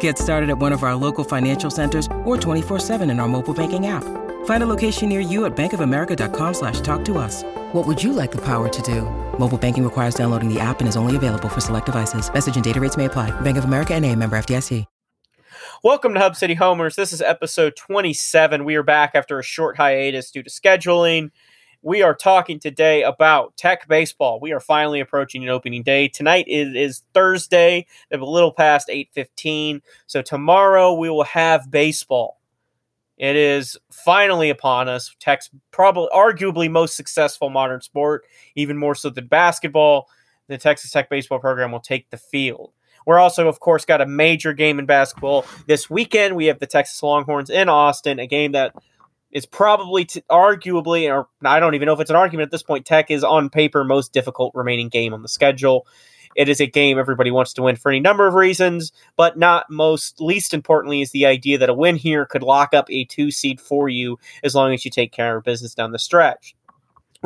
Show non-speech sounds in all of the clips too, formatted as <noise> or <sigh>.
Get started at one of our local financial centers or 24-7 in our mobile banking app. Find a location near you at bankofamerica.com slash talk to us. What would you like the power to do? Mobile banking requires downloading the app and is only available for select devices. Message and data rates may apply. Bank of America and a member FDIC. Welcome to Hub City Homers. This is episode 27. We are back after a short hiatus due to scheduling. We are talking today about Tech baseball. We are finally approaching an opening day. Tonight is, is Thursday, a little past 8:15. So tomorrow we will have baseball. It is finally upon us. Tech's probably arguably most successful modern sport, even more so than basketball. The Texas Tech baseball program will take the field. We're also, of course, got a major game in basketball this weekend. We have the Texas Longhorns in Austin, a game that is probably t- arguably, or I don't even know if it's an argument at this point. Tech is on paper most difficult remaining game on the schedule. It is a game everybody wants to win for any number of reasons, but not most least importantly is the idea that a win here could lock up a two seed for you as long as you take care of business down the stretch.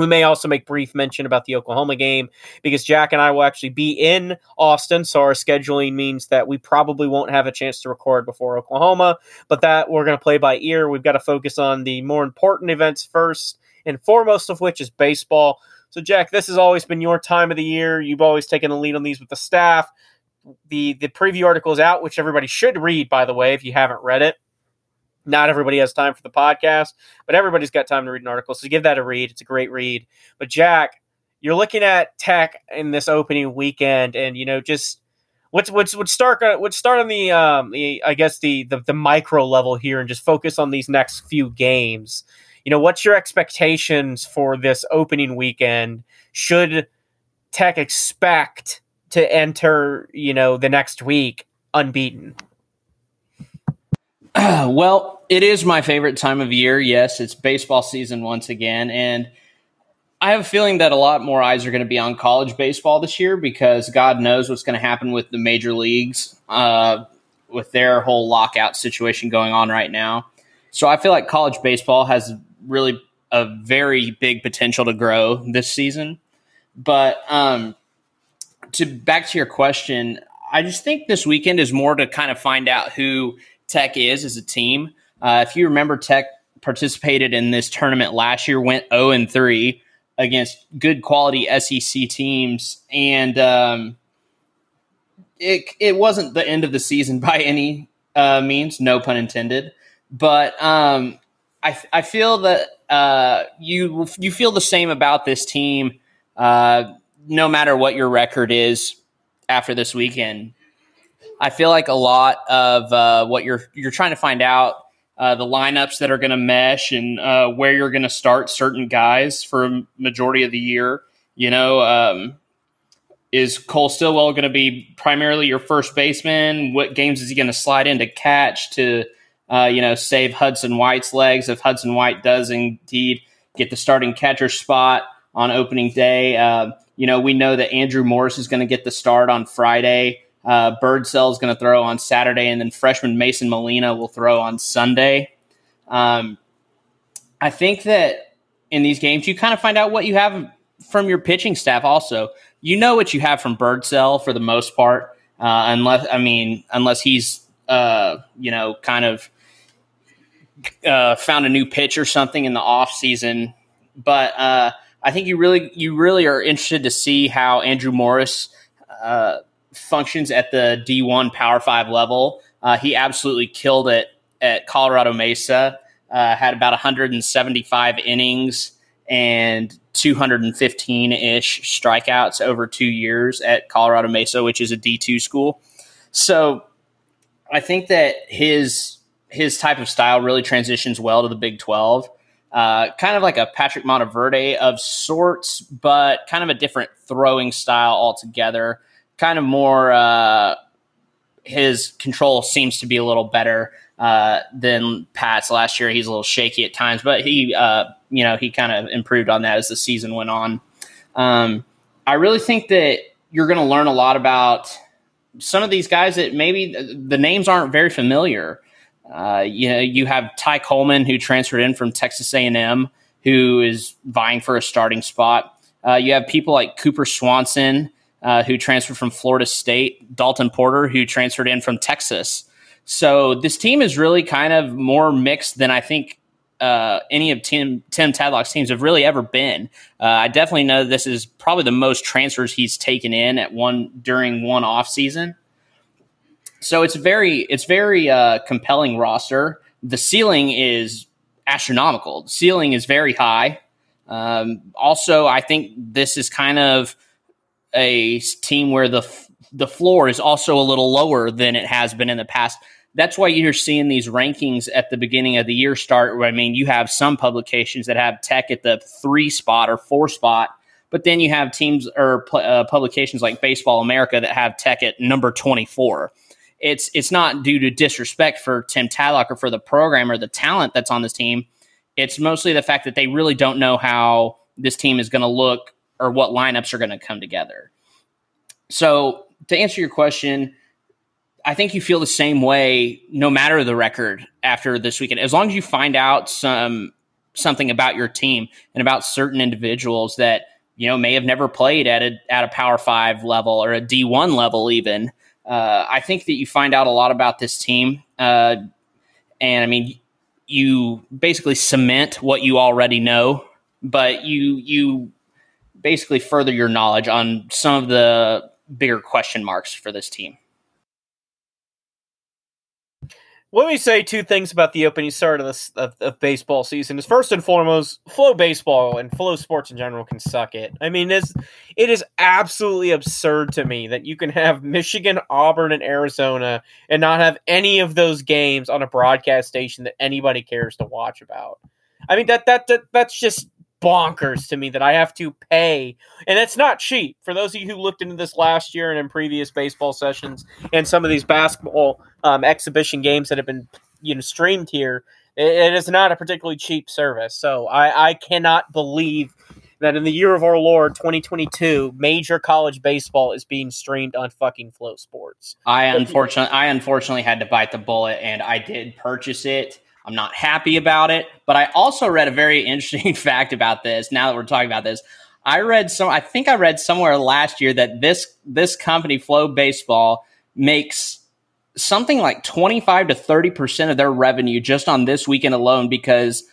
We may also make brief mention about the Oklahoma game because Jack and I will actually be in Austin, so our scheduling means that we probably won't have a chance to record before Oklahoma, but that we're going to play by ear. We've got to focus on the more important events first, and foremost of which is baseball. So, Jack, this has always been your time of the year. You've always taken the lead on these with the staff. The the preview article is out, which everybody should read, by the way, if you haven't read it. Not everybody has time for the podcast, but everybody's got time to read an article. So give that a read. It's a great read. But Jack, you're looking at Tech in this opening weekend, and you know just what's what's what's start let's start on the um the I guess the, the the micro level here and just focus on these next few games you know, what's your expectations for this opening weekend? Should Tech expect to enter, you know, the next week unbeaten? <clears throat> well, it is my favorite time of year. Yes, it's baseball season once again. And I have a feeling that a lot more eyes are going to be on college baseball this year because God knows what's going to happen with the major leagues uh, with their whole lockout situation going on right now. So I feel like college baseball has really a very big potential to grow this season. But um, to back to your question, I just think this weekend is more to kind of find out who Tech is as a team. Uh, if you remember, Tech participated in this tournament last year, went 0 and 3 against good quality SEC teams, and um, it it wasn't the end of the season <laughs> by any uh, means, no pun intended. But um, I, I feel that uh, you you feel the same about this team, uh, no matter what your record is after this weekend. I feel like a lot of uh, what you're you're trying to find out uh, the lineups that are going to mesh and uh, where you're going to start certain guys for a majority of the year. You know, um, is Cole Stillwell going to be primarily your first baseman? What games is he going to slide into catch to uh, you know, save Hudson White's legs if Hudson White does indeed get the starting catcher spot on opening day. Uh, you know, we know that Andrew Morris is going to get the start on Friday. Uh, Birdsell is going to throw on Saturday, and then freshman Mason Molina will throw on Sunday. Um, I think that in these games, you kind of find out what you have from your pitching staff. Also, you know what you have from Birdsell for the most part, uh, unless I mean, unless he's uh, you know kind of uh, found a new pitch or something in the off season. But uh, I think you really you really are interested to see how Andrew Morris uh, functions at the D1 Power Five level. Uh, he absolutely killed it at Colorado Mesa. Uh, had about 175 innings and 215 ish strikeouts over two years at Colorado Mesa, which is a D2 school. So I think that his his type of style really transitions well to the Big 12. Uh, kind of like a Patrick Monteverde of sorts, but kind of a different throwing style altogether. Kind of more, uh, his control seems to be a little better uh, than Pat's last year. He's a little shaky at times, but he, uh, you know, he kind of improved on that as the season went on. Um, I really think that you're going to learn a lot about some of these guys that maybe the names aren't very familiar. Uh, you know, you have Ty Coleman who transferred in from Texas A&M, who is vying for a starting spot. Uh, you have people like Cooper Swanson, uh, who transferred from Florida State, Dalton Porter, who transferred in from Texas. So this team is really kind of more mixed than I think uh, any of Tim, Tim Tadlock's teams have really ever been. Uh, I definitely know this is probably the most transfers he's taken in at one during one off season. So it's very it's very uh, compelling roster. The ceiling is astronomical. The ceiling is very high. Um, also, I think this is kind of a team where the the floor is also a little lower than it has been in the past. That's why you're seeing these rankings at the beginning of the year start. I mean, you have some publications that have Tech at the three spot or four spot, but then you have teams or uh, publications like Baseball America that have Tech at number 24 it's it's not due to disrespect for Tim Tadlock or for the program or the talent that's on this team. It's mostly the fact that they really don't know how this team is going to look or what lineups are going to come together. So, to answer your question, I think you feel the same way no matter the record after this weekend. As long as you find out some something about your team and about certain individuals that you know may have never played at a at a Power Five level or a D one level even uh, I think that you find out a lot about this team. Uh, and I mean, you basically cement what you already know, but you you basically further your knowledge on some of the bigger question marks for this team. let me say two things about the opening start of this of, of, baseball season. Is first and foremost, FloBaseball and FloSports in general can suck it. I mean, it's it is absolutely absurd to me that you can have Michigan, Auburn, and Arizona and not have any of those games on a broadcast station that anybody cares to watch about. I mean that that, that that's just bonkers to me that I have to pay, and it's not cheap. For those of you who looked into this last year and in previous baseball sessions, and some of these basketball um, exhibition games that have been you know streamed here, it, it is not a particularly cheap service. So I, I cannot believe that in the year of our Lord 2022, major college baseball is being streamed on fucking FloSports. I unfortunately, I unfortunately had to bite the bullet, and I did purchase it I'm not happy about it. But I also read a very <laughs> interesting fact about this. Now that we're talking about this, I read some. I think I read somewhere last year that this this company, FloBaseball, makes something like 25 to 30 percent of their revenue just on this weekend alone because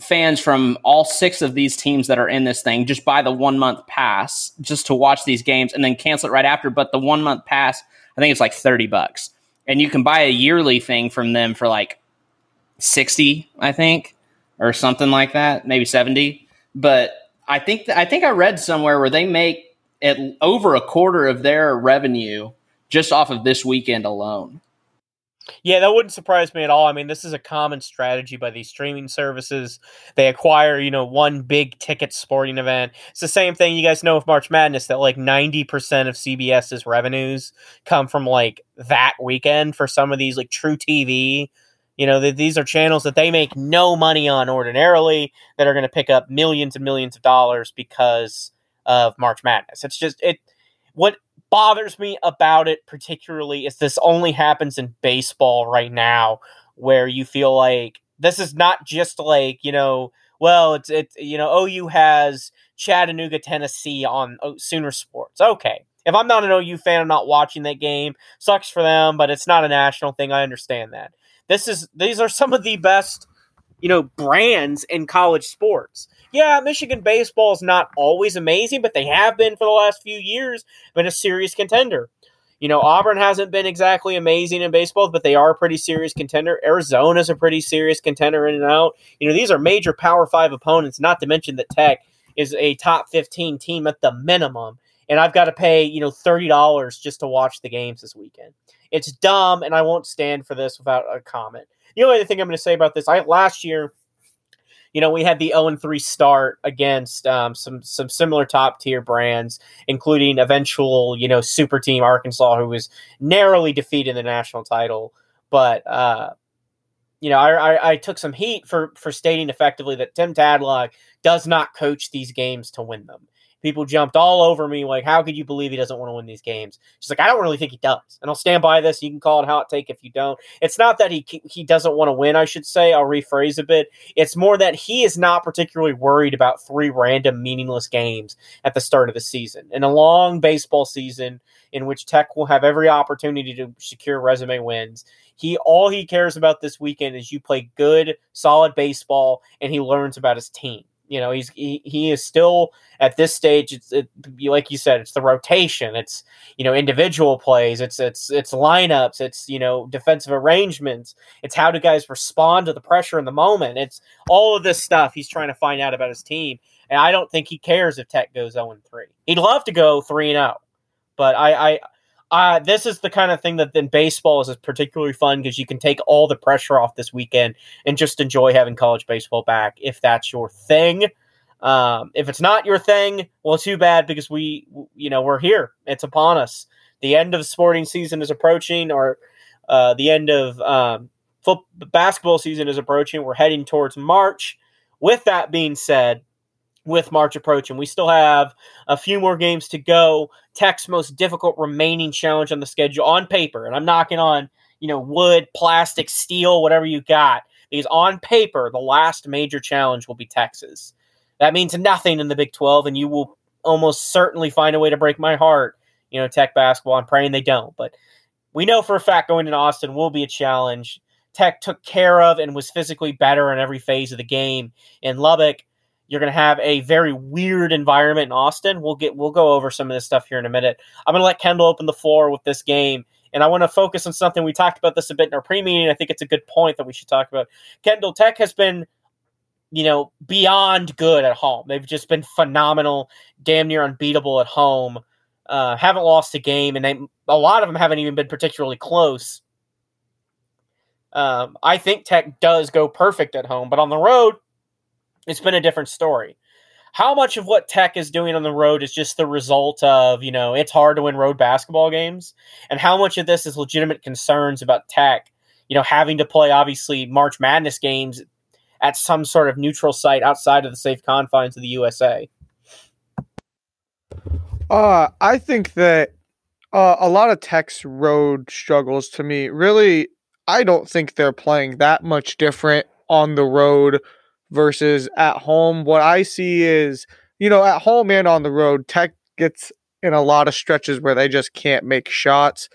fans from all six of these teams that are in this thing just buy the one month pass just to watch these games and then cancel it right after. But the one month pass, I think it's like 30 bucks. And you can buy a yearly thing from them for like 60, I think, or something like that, maybe 70. But I think th- I think I read somewhere where they make at over a quarter of their revenue just off of this weekend alone. Yeah, that wouldn't surprise me at all. I mean, this is a common strategy by these streaming services. They acquire, you know, one big ticket sporting event. It's the same thing you guys know with March Madness that like 90% of CBS's revenues come from like that weekend for some of these like truTV You know, that these are channels that they make no money on ordinarily that are going to pick up millions and millions of dollars because of March Madness. It's just it what bothers me about it particularly is this only happens in baseball right now where you feel like this is not just like, you know, well, it's it's you know, OU has Chattanooga, Tennessee on oh, Sooner Sports. Okay. If I'm not an OU fan, I'm not watching that game. Sucks for them, but it's not a national thing. I understand that. This is these are some of the best, you know, brands in college sports. Yeah, Michigan baseball is not always amazing, but they have been for the last few years, been a serious contender. You know, Auburn hasn't been exactly amazing in baseball, but they are a pretty serious contender. Arizona's a pretty serious contender in and out. You know, these are major Power Five opponents, not to mention that Tech is a top 15 team at the minimum. And I've got to pay, you know, $30 just to watch the games this weekend. It's dumb, and I won't stand for this without a comment. The only thing I'm going to say about this, I last year, you know, we had the 0 3 start against um, some some similar top tier brands, including eventual, you know, super team Arkansas, who was narrowly defeated in the national title. But uh, you know, I, I, I took some heat for for stating effectively that Tim Tadlock does not coach these games to win them. People jumped all over me, like, how could you believe he doesn't want to win these games? She's like, I don't really think he does. And I'll stand by this. You can call it hot take if you don't. It's not that he he doesn't want to win, I should say. I'll rephrase a bit. It's more that he is not particularly worried about three random meaningless games at the start of the season. In a long baseball season in which Tech will have every opportunity to secure resume wins, he all he cares about this weekend is you play good, solid baseball, and he learns about his team. You know, he's he, he is still at this stage. It's it, like you said, it's the rotation. It's you know individual plays. It's it's it's lineups. It's you know defensive arrangements. It's how do guys respond to the pressure in the moment. It's all of this stuff he's trying to find out about his team. And I don't think he cares if Tech goes zero and three. He'd love to go three and zero, but I I uh, this is the kind of thing that in baseball is particularly fun because you can take all the pressure off this weekend and just enjoy having college baseball back if that's your thing. Um, if it's not your thing, well, too bad because we, you know, we're here. It's upon us. The end of sporting season is approaching, or uh, the end of um, foot- basketball season is approaching. We're heading towards March. With that being said, with March approaching. We still have a few more games to go. Tech's most difficult remaining challenge on the schedule on paper, and I'm knocking on, you know, wood, plastic, steel, whatever you got. Because on paper, the last major challenge will be Texas. That means nothing in the Big 12, and you will almost certainly find a way to break my heart, you know, Tech basketball. I'm praying they don't. But we know for a fact going to Austin will be a challenge. Tech took care of and was physically better in every phase of the game. In Lubbock, you're going to have a very weird environment in Austin. We'll get we'll go over some of this stuff here in a minute. I'm going to let Kendall open the floor with this game, and I want to focus on something we talked about this a bit in our pre-meeting. I think it's a good point that we should talk about. Kendall Tech has been, you know, beyond good at home. They've just been phenomenal, damn near unbeatable at home. Uh, haven't lost a game, and they a lot of them haven't even been particularly close. Um, I think Tech does go perfect at home, but on the road it's been a different story. How much of what Tech is doing on the road is just the result of, you know, it's hard to win road basketball games? And how much of this is legitimate concerns about Tech, you know, having to play obviously March Madness games at some sort of neutral site outside of the safe confines of the USA? Uh, I think that uh, a lot of Tech's road struggles to me really, I don't think they're playing that much different on the road versus at home. What I see is, you know, at home and on the road, Tech gets in a lot of stretches where they just can't make shots.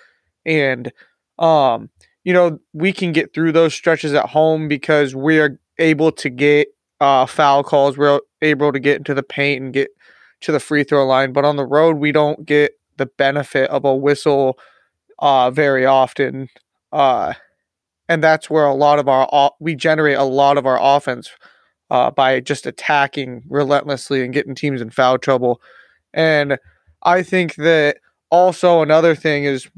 And, um, you know, we can get through those stretches at home because we are able to get uh, foul calls. We're able to get into the paint and get to the free throw line. But on the road, we don't get the benefit of a whistle uh, very often. Uh, and that's where a lot of our we generate a lot of our offense uh, by just attacking relentlessly and getting teams in foul trouble. And I think that also another thing is,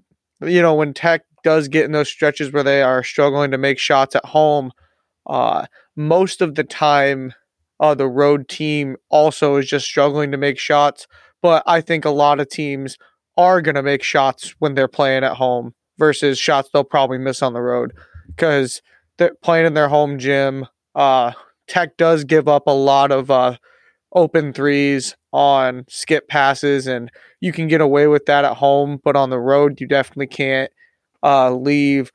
you know, when Tech does get in those stretches where they are struggling to make shots at home, uh, most of the time, uh, the road team also is just struggling to make shots. But I think a lot of teams are going to make shots when they're playing at home versus shots they'll probably miss on the road because they're playing in their home gym. Uh, Tech does give up a lot of uh, open threes on skip passes, and you can get away with that at home, but on the road, you definitely can't uh, leave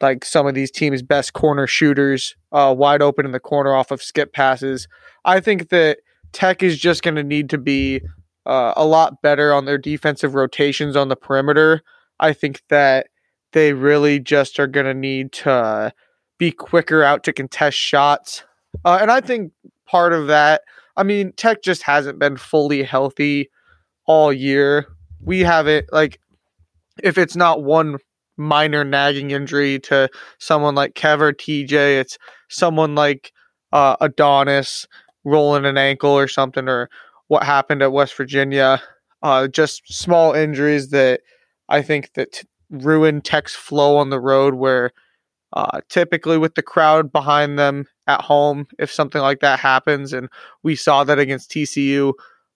like some of these teams' best corner shooters uh, wide open in the corner off of skip passes. I think that Tech is just going to need to be uh, a lot better on their defensive rotations on the perimeter. I think that they really just are going to need to be quicker out to contest shots. Uh, and I think part of that, I mean, Tech just hasn't been fully healthy all year. We haven't, like, if it's not one minor nagging injury to someone like Kev or TJ, it's someone like uh, Adonis rolling an ankle or something, or what happened at West Virginia. Uh, just small injuries that I think that t- ruin Tech's flow on the road. Where uh, typically with the crowd behind them at home, if something like that happens, and we saw that against TCU,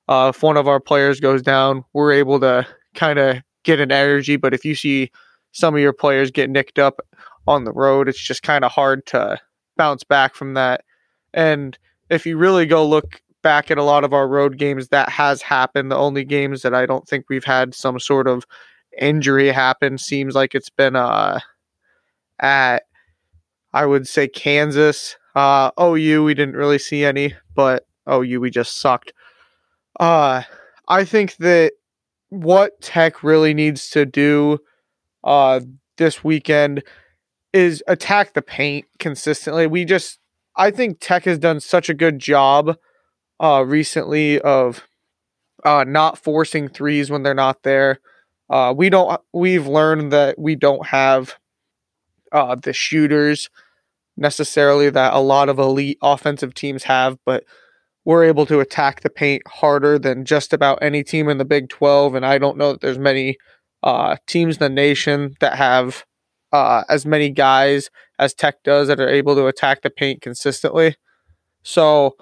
uh, if one of our players goes down, we're able to kind of get an energy. But if you see some of your players get nicked up on the road, it's just kind of hard to bounce back from that. And if you really go look back at a lot of our road games, that has happened. The only games that I don't think we've had some sort of injury happen seems like it's been uh at I would say Kansas. Uh OU we didn't really see any, but OU we just sucked. Uh I think that what Tech really needs to do uh this weekend is attack the paint consistently. We just I think Tech has done such a good job uh recently of uh not forcing threes when they're not there. Uh we don't we've learned that we don't have uh the shooters necessarily that a lot of elite offensive teams have, but we're able to attack the paint harder than just about any team in the Big 12 and I don't know that there's many uh, teams in the nation that have uh, as many guys as Tech does that are able to attack the paint consistently. So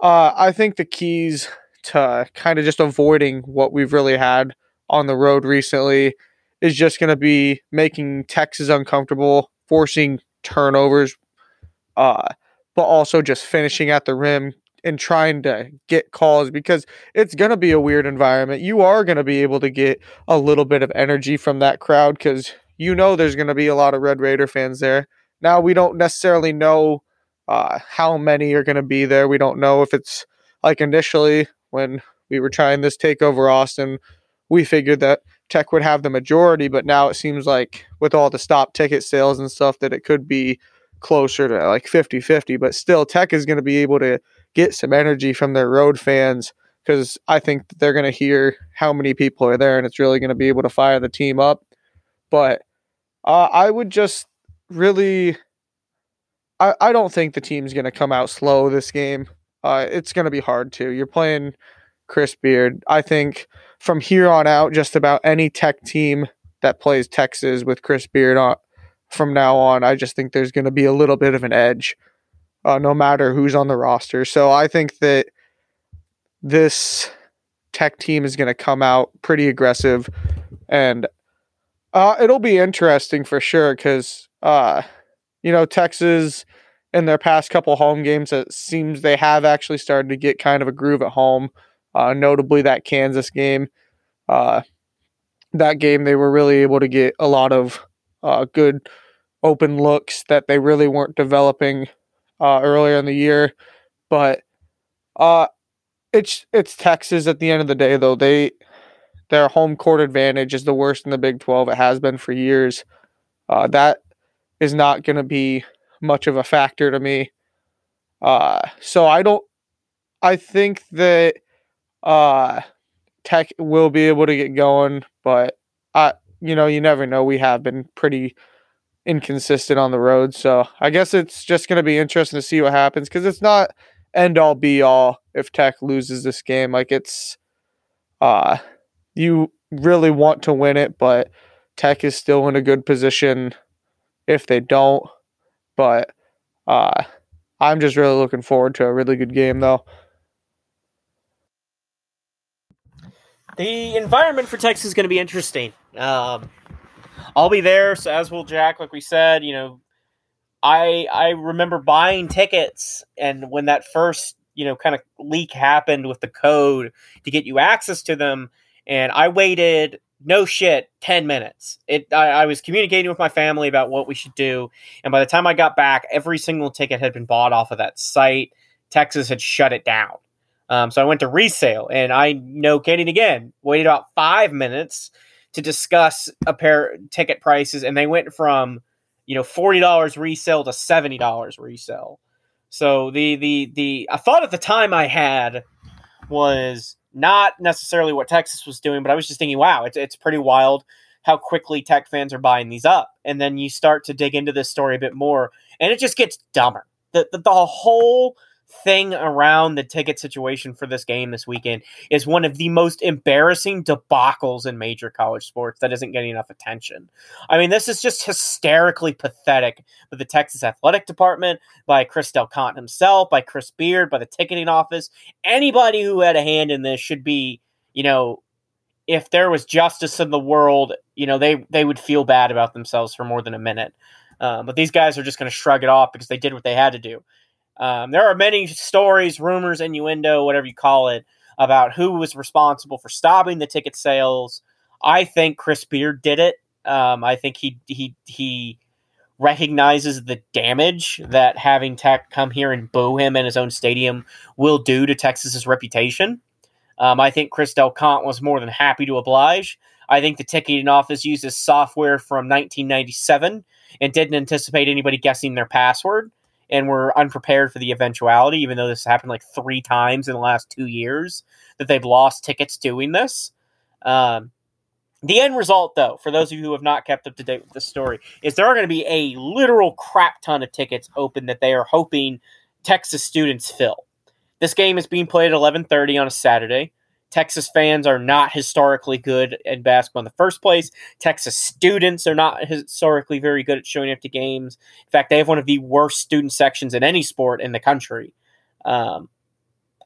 uh, I think the keys to kind of just avoiding what we've really had on the road recently is just going to be making Texas uncomfortable, forcing turnovers, uh, but also just finishing at the rim, and trying to get calls because it's going to be a weird environment. You are going to be able to get a little bit of energy from that crowd because you know there's going to be a lot of Red Raider fans there. Now, we don't necessarily know uh, how many are going to be there. We don't know if it's like initially when we were trying this takeover Austin, we figured that Tech would have the majority, but now it seems like with all the stop ticket sales and stuff that it could be closer to like 50 50. But still, Tech is going to be able to get some energy from their road fans because I think they're going to hear how many people are there and it's really going to be able to fire the team up. But uh, I would just really, I, I don't think the team's going to come out slow this game. Uh, it's going to be hard to. You're playing Chris Beard. I think from here on out, just about any tech team that plays Texas with Chris Beard on, from now on, I just think there's going to be a little bit of an edge uh, no matter who's on the roster. So I think that this tech team is going to come out pretty aggressive and uh, it'll be interesting for sure because, uh, you know, Texas in their past couple home games, it seems they have actually started to get kind of a groove at home, uh, notably that Kansas game. Uh, that game, they were really able to get a lot of uh, good open looks that they really weren't developing uh, earlier in the year, but uh, it's it's Texas at the end of the day though. They their home court advantage is the worst in the Big 12. It has been for years. Uh, that is not going to be much of a factor to me. So I don't. I think that uh, Tech will be able to get going, but I, you know, you never know. We have been pretty inconsistent on the road. So I guess it's just going to be interesting to see what happens because it's not end all be all if Tech loses this game. Like it's, uh, you really want to win it, but Tech is still in a good position if they don't. But uh, I'm just really looking forward to a really good game, though. The environment for Texas is going to be interesting. Um, I'll be there, so as will Jack. Like we said, you know, I I remember buying tickets, and when that first you know kind of leak happened with the code to get you access to them, and I waited no shit 10 minutes it I, I, was communicating with my family about what we should do and by the time i got back every single ticket had been bought off of that site texas had shut it down um, so i went to resale and i no kidding again waited about five minutes to discuss a pair ticket prices and they went from you know $40 resale to $70 resale so the the the I thought at the time I had was not necessarily what Texas was doing, but I was just thinking, wow, it's it's pretty wild how quickly tech fans are buying these up. And then you start to dig into this story a bit more, and it just gets dumber. The the, the whole thing around the ticket situation for this game this weekend is one of the most embarrassing debacles in major college sports that isn't getting enough attention. I mean, this is just hysterically pathetic with the Texas Athletic Department, by Chris Del Conte himself, by Chris Beard, by the ticketing office. Anybody who had a hand in this should be, you know, if there was justice in the world, you know, they they would feel bad about themselves for more than a minute. Um, but these guys are just going to shrug it off because they did what they had to do. Um, there are many stories, rumors, innuendo, whatever you call it, about who was responsible for stopping the ticket sales. I think Chris Beard did it. Um, I think he he he recognizes the damage that having Tech come here and boo him in his own stadium will do to Texas's reputation. Um, I think Chris Del Conte was more than happy to oblige. I think the ticketing office uses software from 1997 and didn't anticipate anybody guessing their password and were unprepared for the eventuality, even though this has happened like three times in the last two years that they've lost tickets doing this. Um, the end result, though, for those of you who have not kept up to date with the story, is there are going to be a literal crap ton of tickets open that they are hoping Texas students fill. This game is being played at 11:30 on a Saturday. Texas fans are not historically good at basketball in the first place. Texas students are not historically very good at showing up to games. In fact, they have one of the worst student sections in any sport in the country. Um,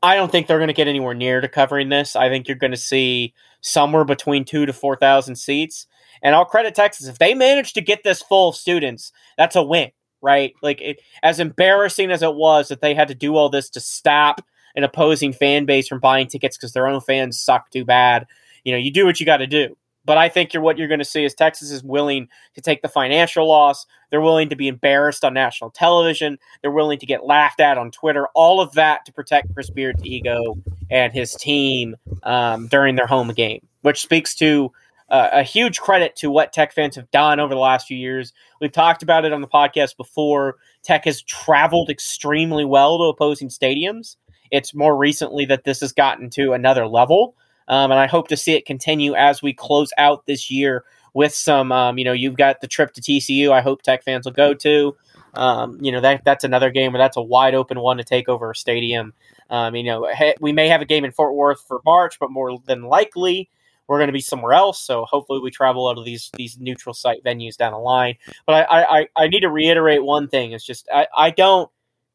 I don't think they're going to get anywhere near to covering this. I think you're going to see somewhere between two to 4,000 seats. And I'll credit Texas. If they manage to get this full of students, that's a win, right? Like, it, as embarrassing as it was that they had to do all this to stop an opposing fan base from buying tickets because their own fans suck too bad. You know, you do what you got to do. But I think you're, what you're going to see is Texas is willing to take the financial loss. They're willing to be embarrassed on national television. They're willing to get laughed at on Twitter. All of that to protect Chris Beard's ego and his team um, during their home game, which speaks to uh, a huge credit to what Tech fans have done over the last few years. We've talked about it on the podcast before. Tech has traveled extremely well to opposing stadiums. It's more recently that this has gotten to another level. Um, and I hope to see it continue as we close out this year with some, um, you know, you've got the trip to TCU. I hope Tech fans will go to. Um, you know, that that's another game where that's a wide open one to take over a stadium. Um, you know, we may have a game in Fort Worth for March, but more than likely we're going to be somewhere else. So hopefully we travel out of these these neutral site venues down the line. But I I, I need to reiterate one thing. It's just I, I don't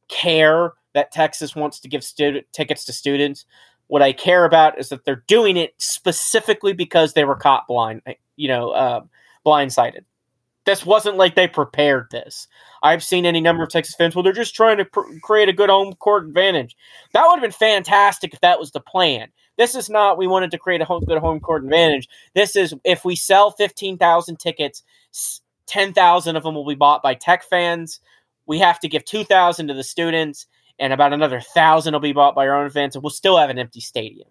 care that Texas wants to give tickets to students. What I care about is that they're doing it specifically because they were caught blind, you know, uh, blindsided. This wasn't like they prepared this. I've seen any number of Texas fans. Well, they're just trying to pr- create a good home court advantage. That would have been fantastic if that was the plan. This is not. We wanted to create a home, good home court advantage. This is if we sell fifteen thousand tickets, ten thousand of them will be bought by Tech fans. We have to give two thousand to the students, and about another thousand will be bought by our own fans, and we'll still have an empty stadium.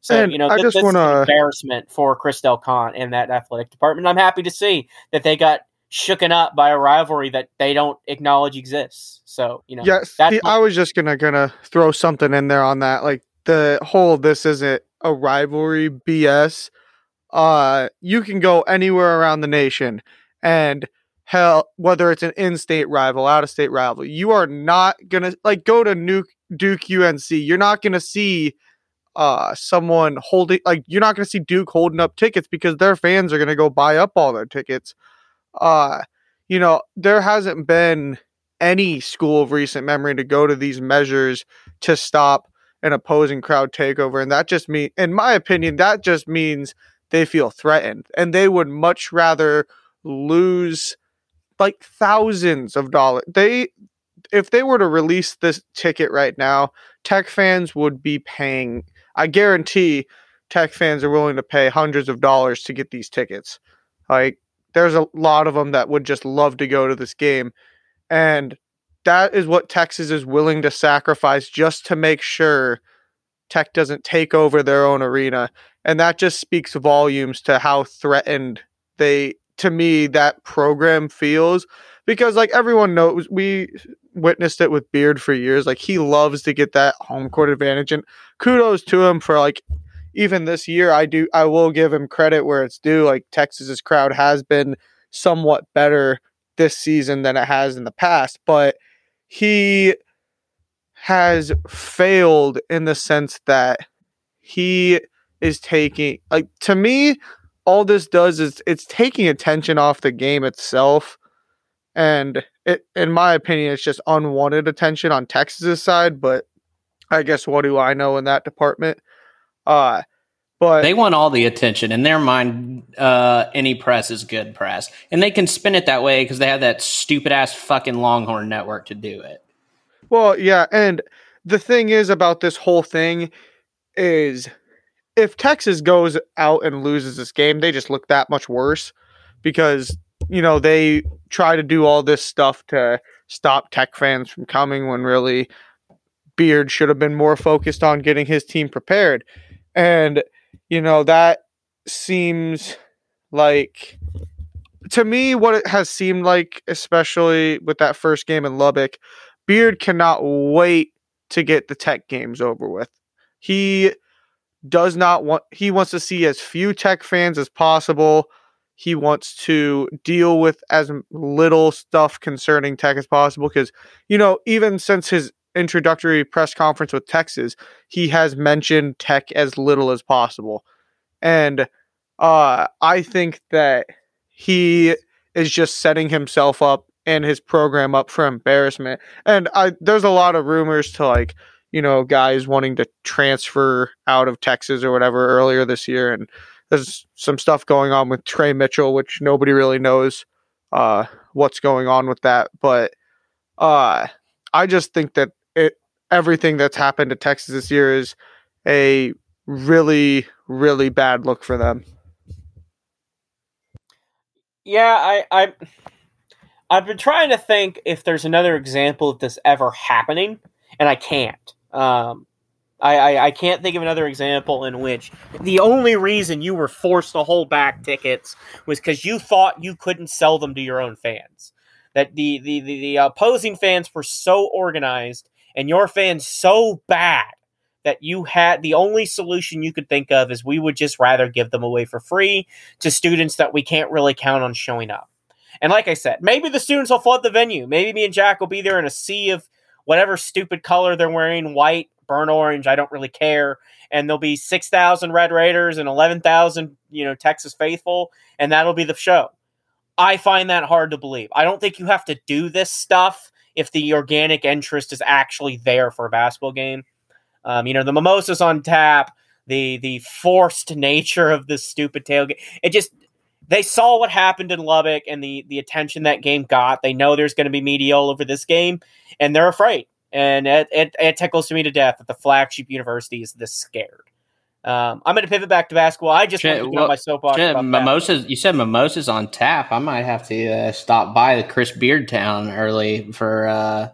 So and you know, I this, just this wanna... is an embarrassment for Chris Del Conte and that athletic department. I'm happy to see that they got shooken up by a rivalry that they don't acknowledge exists. So you know, yes, see, I was just gonna gonna throw something in there on that, like the whole this isn't a rivalry BS. Uh, you can go anywhere around the nation and hell, whether it's an in-state rival, out-of-state rival, you are not gonna like go to Nuke, Duke UNC. You're not gonna see uh someone holding like you're not gonna see Duke holding up tickets because their fans are gonna go buy up all their tickets. Uh, you know, there hasn't been any school of recent memory to go to these measures to stop an opposing crowd takeover, and that just means, in my opinion, that just means they feel threatened, and they would much rather lose like thousands of dollars. They if they were to release this ticket right now, Tech fans would be paying. I guarantee Tech fans are willing to pay hundreds of dollars to get these tickets. Like there's a lot of them that would just love to go to this game, and that is what Texas is willing to sacrifice just to make sure Tech doesn't take over their own arena. And that just speaks volumes to how threatened they, to me, that program feels. Because, like, everyone knows, we witnessed it with Beard for years. Like, he loves to get that home court advantage. And kudos to him for, like, even this year, I do, I will give him credit where it's due. Like, Texas's crowd has been somewhat better this season than it has in the past. But, he has failed in the sense that he is taking like to me all this does is it's taking attention off the game itself and it in my opinion it's just unwanted attention on Texas's side but I guess what do I know in that department uh but they want all the attention in their mind. Uh, any press is good press, and they can spin it that way because they have that stupid ass fucking Longhorn network to do it. Well, yeah, and the thing is about this whole thing is if Texas goes out and loses this game, they just look that much worse because you know they try to do all this stuff to stop Tech fans from coming when really Beard should have been more focused on getting his team prepared. And you know that seems like to me what it has seemed like especially with that first game in Lubbock Beard cannot wait to get the tech games over with. He does not want he wants to see as few tech fans as possible. He wants to deal with as little stuff concerning tech as possible because you know, even since his introductory press conference with Texas, he has mentioned tech as little as possible. And uh I think that he is just setting himself up and his program up for embarrassment. And I there's a lot of rumors to like, you know, guys wanting to transfer out of Texas or whatever earlier this year and there's some stuff going on with Tre Mitchell which nobody really knows uh what's going on with that, but uh I just think that it everything that's happened to Texas this year is a really really bad look for them. Yeah, I I I've been trying to think if there's another example of this ever happening, and I can't. Um, I, I, I can't think of another example in which the only reason you were forced to hold back tickets was because you thought you couldn't sell them to your own fans. That the, the, the, the opposing fans were so organized and your fans so bad that you had the only solution you could think of is we would just rather give them away for free to students that we can't really count on showing up. And like I said, maybe the students will flood the venue. Maybe me and Jack will be there in a sea of whatever stupid color they're wearing white, burnt orange. I don't really care. And there'll be 6,000 Red Raiders and 11,000, you know, Texas faithful. And that'll be the show. I find that hard to believe. I don't think you have to do this stuff if the organic interest is actually there for a basketball game. Um, you know, the mimosas on tap, the the forced <laughs> nature of this stupid tailgate. It just they saw what happened in Lubbock and the the attention that game got. They know there's going to be media all over this game, and they're afraid. And it, it, it tickles to me to death that the flagship university is this scared. Um, I'm going to pivot back to basketball. I just want to get well, on my soapbox. Shit, mimosas. You said mimosas on tap. I might have to uh, stop by the Chris Beard Town early for. Uh,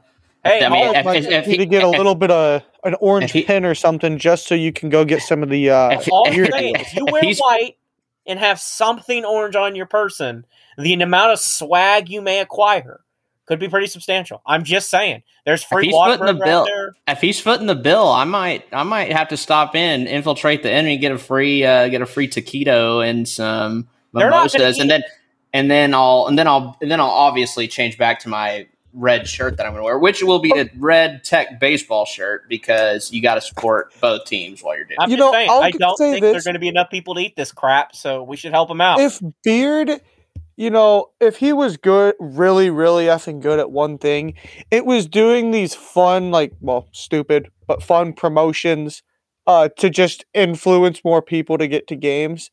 Hey, I mean, if, if, if, to get a little bit of an orange he, pin or something, just so you can go get some of the. Uh, if, all I'm saying, if you wear white, and have something orange on your person, the amount of swag you may acquire could be pretty substantial. I'm just saying. There's free water the bill. There. If he's footing the bill, I might I might have to stop in, infiltrate the enemy, get a free uh, get a free taquito and some mimosas, and then and then I'll and then I'll and then I'll obviously change back to my red shirt that I'm going to wear, which will be a red tech baseball shirt because you got to support both teams while you're doing. I'm you know, saying, I don't think this. there's going to be enough people to eat this crap, so we should help them out. If Beard, you know, if he was good, really, really effing good at one thing, it was doing these fun, like, well, stupid but fun promotions uh, to just influence more people to get to games,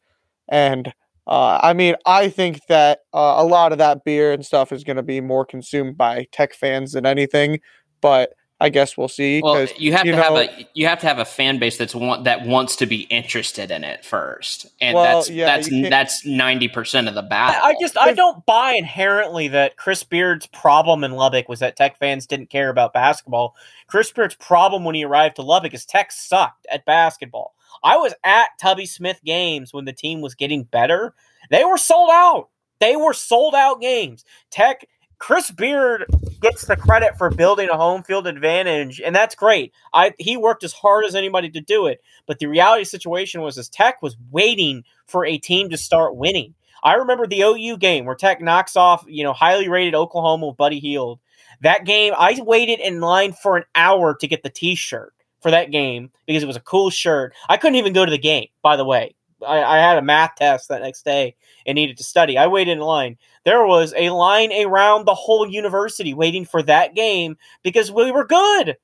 and Uh, I mean, I think that uh, a lot of that beer and stuff is going to be more consumed by tech fans than anything. But I guess we'll see. Well, you have you to know, have a you have to have a fan base that's want that wants to be interested in it first, and well, that's yeah, that's that's ninety percent of the battle. I, I just I don't buy inherently that Chris Beard's problem in Lubbock was that Tech fans didn't care about basketball. Chris Beard's problem when he arrived to Lubbock is Tech sucked at basketball. I was at Tubby Smith games when the team was getting better. They were sold out. They were sold out games. Tech Chris Beard gets the credit for building a home field advantage, and that's great. I he worked as hard as anybody to do it, but the reality situation was his Tech was waiting for a team to start winning. I remember the OU game where Tech knocks off, you know, highly rated Oklahoma with Buddy Hield. That game, I waited in line for an hour to get the T-shirt for that game because it was a cool shirt. I couldn't even go to the game, by the way. I, I had a math test that next day and needed to study. I waited in line. There was a line around the whole university waiting for that game because we were good.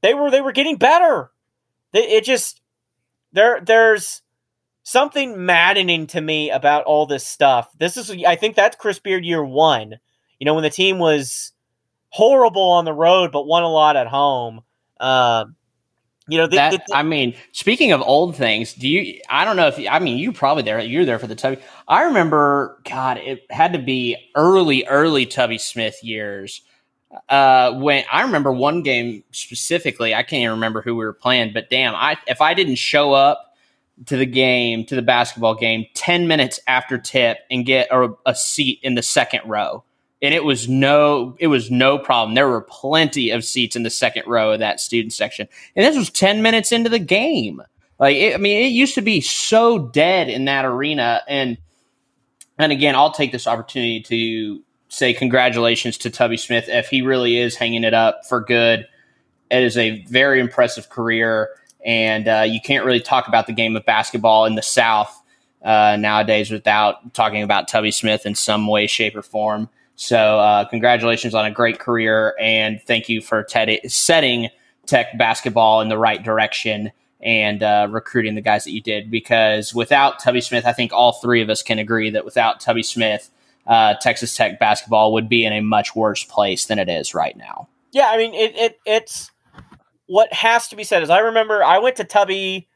They were they were getting better. It just there there's something maddening to me about all this stuff. This is I think that's Chris Beard year one. You know when the team was horrible on the road but won a lot at home. Um, you know, the, that, the, the, I mean, speaking of old things, do you? I don't know if I mean you probably there. You're there for the Tubby. I remember, God, it had to be early, early Tubby Smith years. Uh, when I remember one game specifically, I can't even remember who we were playing, but damn, I if I didn't show up to the game, to the basketball game, ten minutes after tip and get a, a seat in the second row and it was no it was no problem. There were plenty of seats in the second row of that student section, and this was ten minutes into the game. Like it, I mean, it used to be so dead in that arena, and and again, I'll take this opportunity to say congratulations to Tubby Smith if he really is hanging it up for good. It is a very impressive career, and uh, you can't really talk about the game of basketball in the South uh, nowadays without talking about Tubby Smith in some way, shape, or form. So, uh, congratulations on a great career, and thank you for te- setting Tech basketball in the right direction and uh, recruiting the guys that you did. Because without Tubby Smith, I think all three of us can agree that without Tubby Smith, uh, Texas Tech basketball would be in a much worse place than it is right now. Yeah, I mean, it, it it's what has to be said is I remember I went to Tubby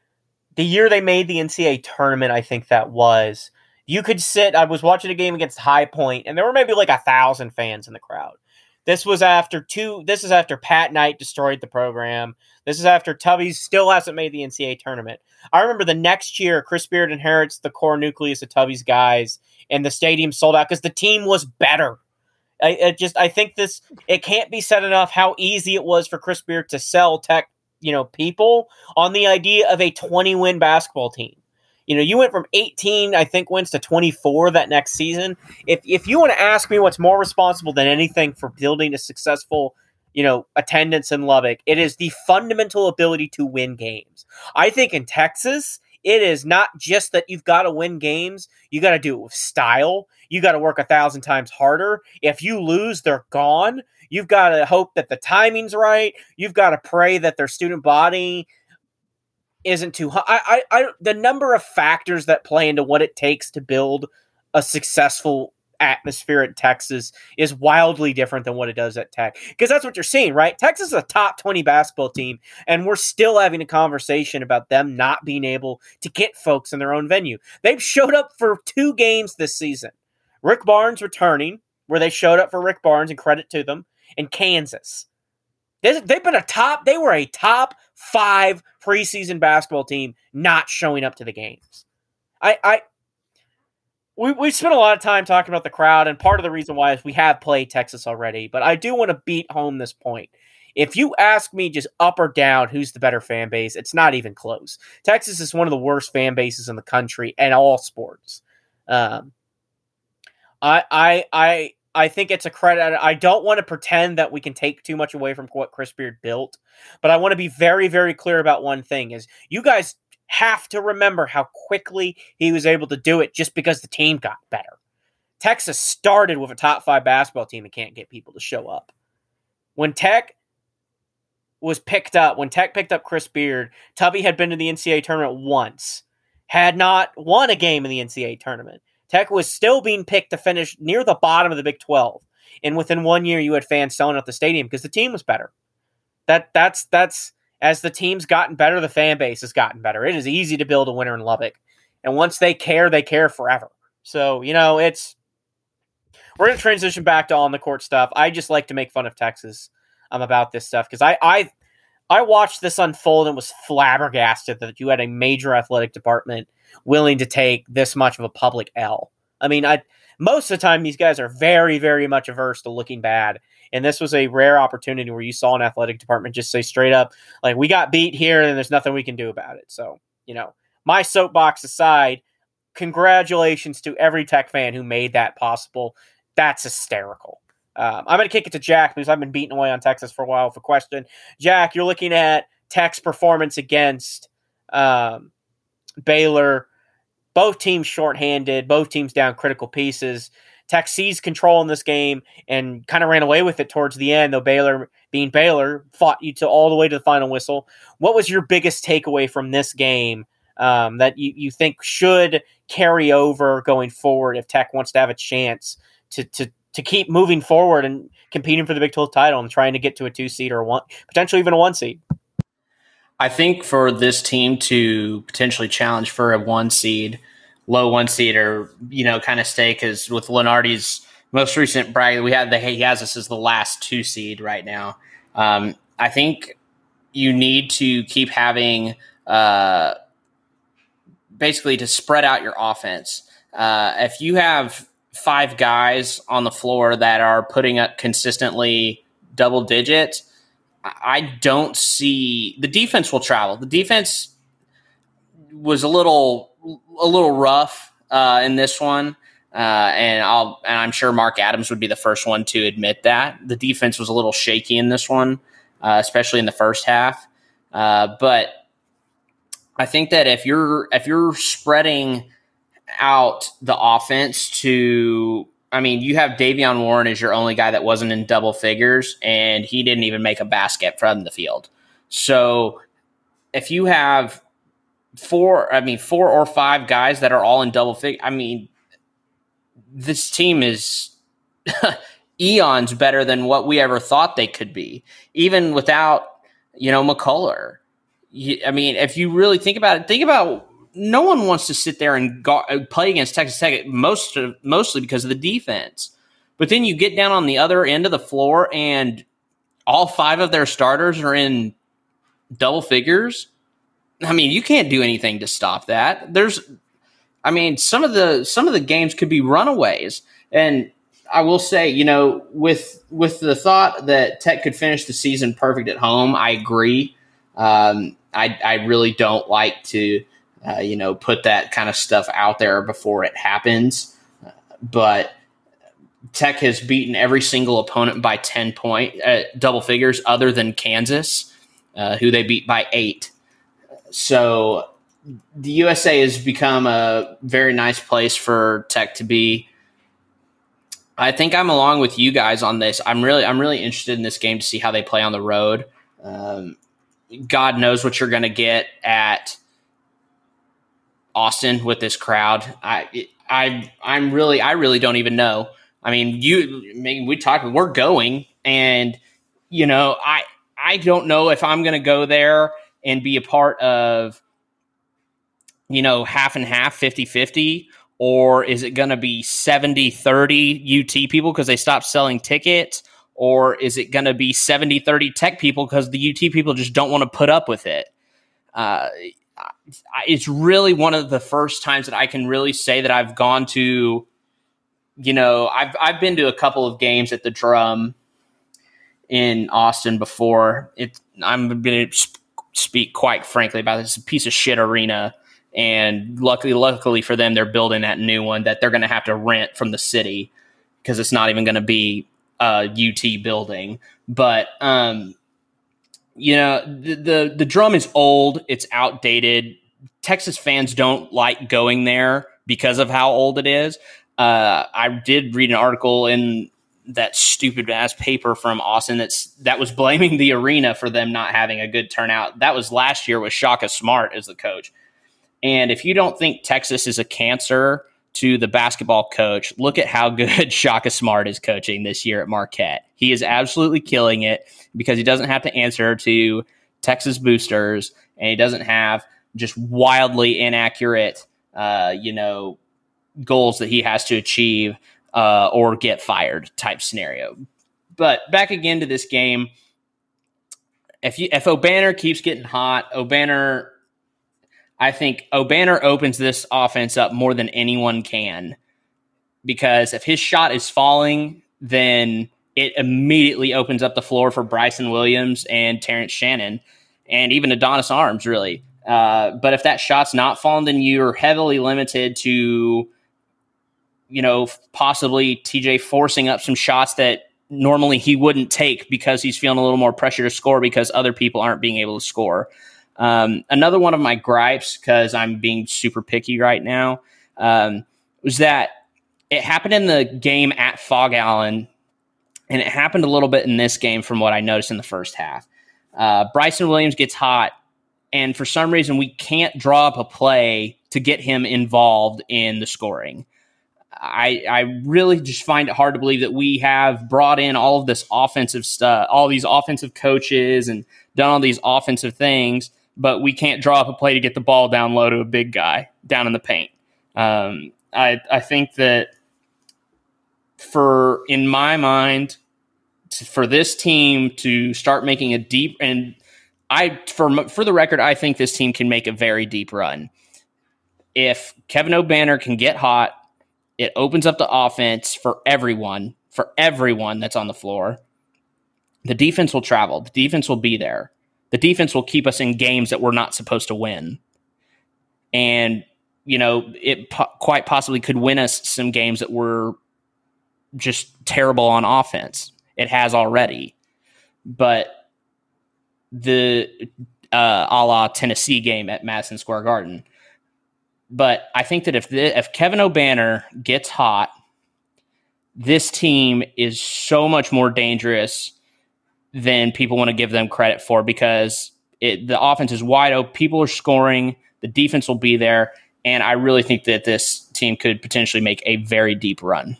the year they made the NCAA tournament. I think that was you could sit. I was watching a game against High Point, and there were maybe like a thousand fans in the crowd. This was after two. This is after Pat Knight destroyed the program. This is after Tubby still hasn't made the NCAA tournament. I remember the next year, Chris Beard inherits the core nucleus of Tubby's guys, and the stadium sold out because the team was better. I, I, just I think this it can't be said enough how easy it was for Chris Beard to sell Tech, you know, people on the idea of a 20 win basketball team. You know, you went from 18, I think, wins to 24 that next season. If if you want to ask me what's more responsible than anything for building a successful, you know, attendance in Lubbock, it is the fundamental ability to win games. I think in Texas, it is not just that you've got to win games, you got to do it with style. You got to work a thousand times harder. If you lose, they're gone. You've got to hope that the timing's right. You've got to pray that their student body isn't too high. I, I, the number of factors that play into what it takes to build a successful atmosphere at Texas is wildly different than what it does at Tech. Because that's what you're seeing, right? Texas is a top 20 basketball team, and we're still having a conversation about them not being able to get folks in their own venue. They've showed up for two games this season. Rick Barnes returning, where they showed up for Rick Barnes, and credit to them, in Kansas. They've been a top, they were a top five preseason basketball team not showing up to the games. I, I, we, we spent a lot of time talking about the crowd, and part of the reason why is we have played Texas already, but I do want to beat home this point. If you ask me just up or down who's the better fan base, it's not even close. Texas is one of the worst fan bases in the country and all sports. Um, I, I, I, I think it's a credit. I don't want to pretend that we can take too much away from what Chris Beard built, but I want to be very, very clear about one thing: is you guys have to remember how quickly he was able to do it just because the team got better. Texas started with a top five basketball team and can't get people to show up. When Tech was picked up, when Tech picked up Chris Beard, Tubby had been to the NCAA tournament once, had not won a game in the NCAA tournament Tech was still being picked to finish near the bottom of the Big 12. And within one year, you had fans selling out the stadium because the team was better. That that's that's as the team's gotten better, the fan base has gotten better. It is easy to build a winner in Lubbock, and once they care, they care forever. So you know, it's we're gonna transition back to on the court stuff. I just like to make fun of Texas um, about this stuff because I I I watched this unfold and was flabbergasted that you had a major athletic department willing to take this much of a public L. I mean, I most of the time these guys are very, very much averse to looking bad. And this was a rare opportunity where you saw an athletic department just say straight up, like, we got beat here and there's nothing we can do about it. So, you know, my soapbox aside, congratulations to every tech fan who made that possible. That's hysterical. Um, I'm going to kick it to Jack because I've been beating away on Texas for a while for question. Jack, you're looking at Tech's performance against um, Baylor. Both teams shorthanded, both teams down critical pieces. Tech seized control in this game and kind of ran away with it towards the end, though Baylor, being Baylor, fought you to all the way to the final whistle. What was your biggest takeaway from this game um, that you, you think should carry over going forward if Tech wants to have a chance to, to to keep moving forward and competing for the Big 12 title and trying to get to a two seed or one, potentially even a one seed? I think for this team to potentially challenge for a one seed, low one seed, or you know, kind of stay because with Lunardi's most recent brag, we had the he has us as the last two seed right now. Um, I think you need to keep having uh, basically to spread out your offense. Uh, if you have five guys on the floor that are putting up consistently double digits, I don't see the defense will travel. The defense was a little a little rough uh, in this one, uh, and I'll and I'm sure Mark Adams would be the first one to admit that the defense was a little shaky in this one, uh, especially in the first half. Uh, but I think that if you're if you're spreading out the offense to I mean, you have Davion Warren as your only guy that wasn't in double figures, and he didn't even make a basket from the field. So if you have four, I mean, four or five guys that are all in double figure, I mean, this team is <laughs> eons better than what we ever thought they could be, even without, you know, McCullar. I mean, if you really think about it, think about no one wants to sit there and go, uh, play against Texas Tech most of, mostly because of the defense. But then you get down on the other end of the floor and all five of their starters are in double figures. I mean, you can't do anything to stop that. There's I mean, some of the some of the games could be runaways. And I will say, you know, with with the thought that Tech could finish the season perfect at home, I agree. Um, I I really don't like to uh, you know, put that kind of stuff out there before it happens. but Tech has beaten every single opponent by 10 point, uh, double figures, other than Kansas, uh, who they beat by eight. So the USA has become a very nice place for Tech to be. I think I'm along with you guys on this. I'm really, I'm really interested in this game to see how they play on the road. Um, God knows what you're going to get at Austin with this crowd. I I I'm really I really don't even know. I mean, you I mean, we talked we're going and you know, I I don't know if I'm going to go there and be a part of you know, half and half, 50-50 or is it going to be 70-30 UT people because they stopped selling tickets or is it going to be 70-30 tech people because the UT people just don't want to put up with it? Uh, it's really one of the first times that I can really say that I've gone to, you know, I've I've been to a couple of games at the Drum in Austin before. It I'm going to speak quite frankly about this. Piece of shit arena, and luckily, luckily for them, they're building that new one that they're going to have to rent from the city because it's not even going to be a UT building. But um, you know the, the the drum is old it's outdated. Texas fans don't like going there because of how old it is. Uh, i did read an article in that stupid ass paper from austin that's that was blaming the arena for them not having a good turnout. That was last year with shaka smart as the coach. And if you don't think texas is a cancer to the basketball coach, look at how good <laughs> Shaka Smart is coaching this year at Marquette. He is absolutely killing it because he doesn't have to answer to Texas boosters and he doesn't have just wildly inaccurate, uh, you know, goals that he has to achieve uh, or get fired type scenario. But back again to this game. If you if Obanor keeps getting hot, Obanor I think Obanor opens this offense up more than anyone can because if his shot is falling, then it immediately opens up the floor for Bryson Williams and Terrence Shannon and even Adonis Arms, really. Uh, but if that shot's not falling, then you're heavily limited to, you know, possibly TJ forcing up some shots that normally he wouldn't take because he's feeling a little more pressure to score because other people aren't being able to score. Um, another one of my gripes, because I'm being super picky right now, um, was that it happened in the game at Phog Allen, and it happened a little bit in this game from what I noticed in the first half. Uh, Bryson Williams gets hot, and for some reason, we can't draw up a play to get him involved in the scoring. I, I really just find it hard to believe that we have brought in all of this offensive stuff, all these offensive coaches, and done all these offensive things, but we can't draw up a play to get the ball down low to a big guy down in the paint. Um, I, I think that for, in my mind, for this team to start making a deep and I for for the record, I think this team can make a very deep run. If Kevin Obanor can get hot, it opens up the offense for everyone, for everyone that's on the floor. The defense will travel. The defense will be there the defense will keep us in games that we're not supposed to win. And, you know, it po- quite possibly could win us some games that were just terrible on offense. It has already. But the uh, a la Tennessee game at Madison Square Garden. But I think that if the, if Kevin Obanor gets hot, this team is so much more dangerous than people want to give them credit for because it, the offense is wide open. People are scoring. The defense will be there. And I really think that this team could potentially make a very deep run.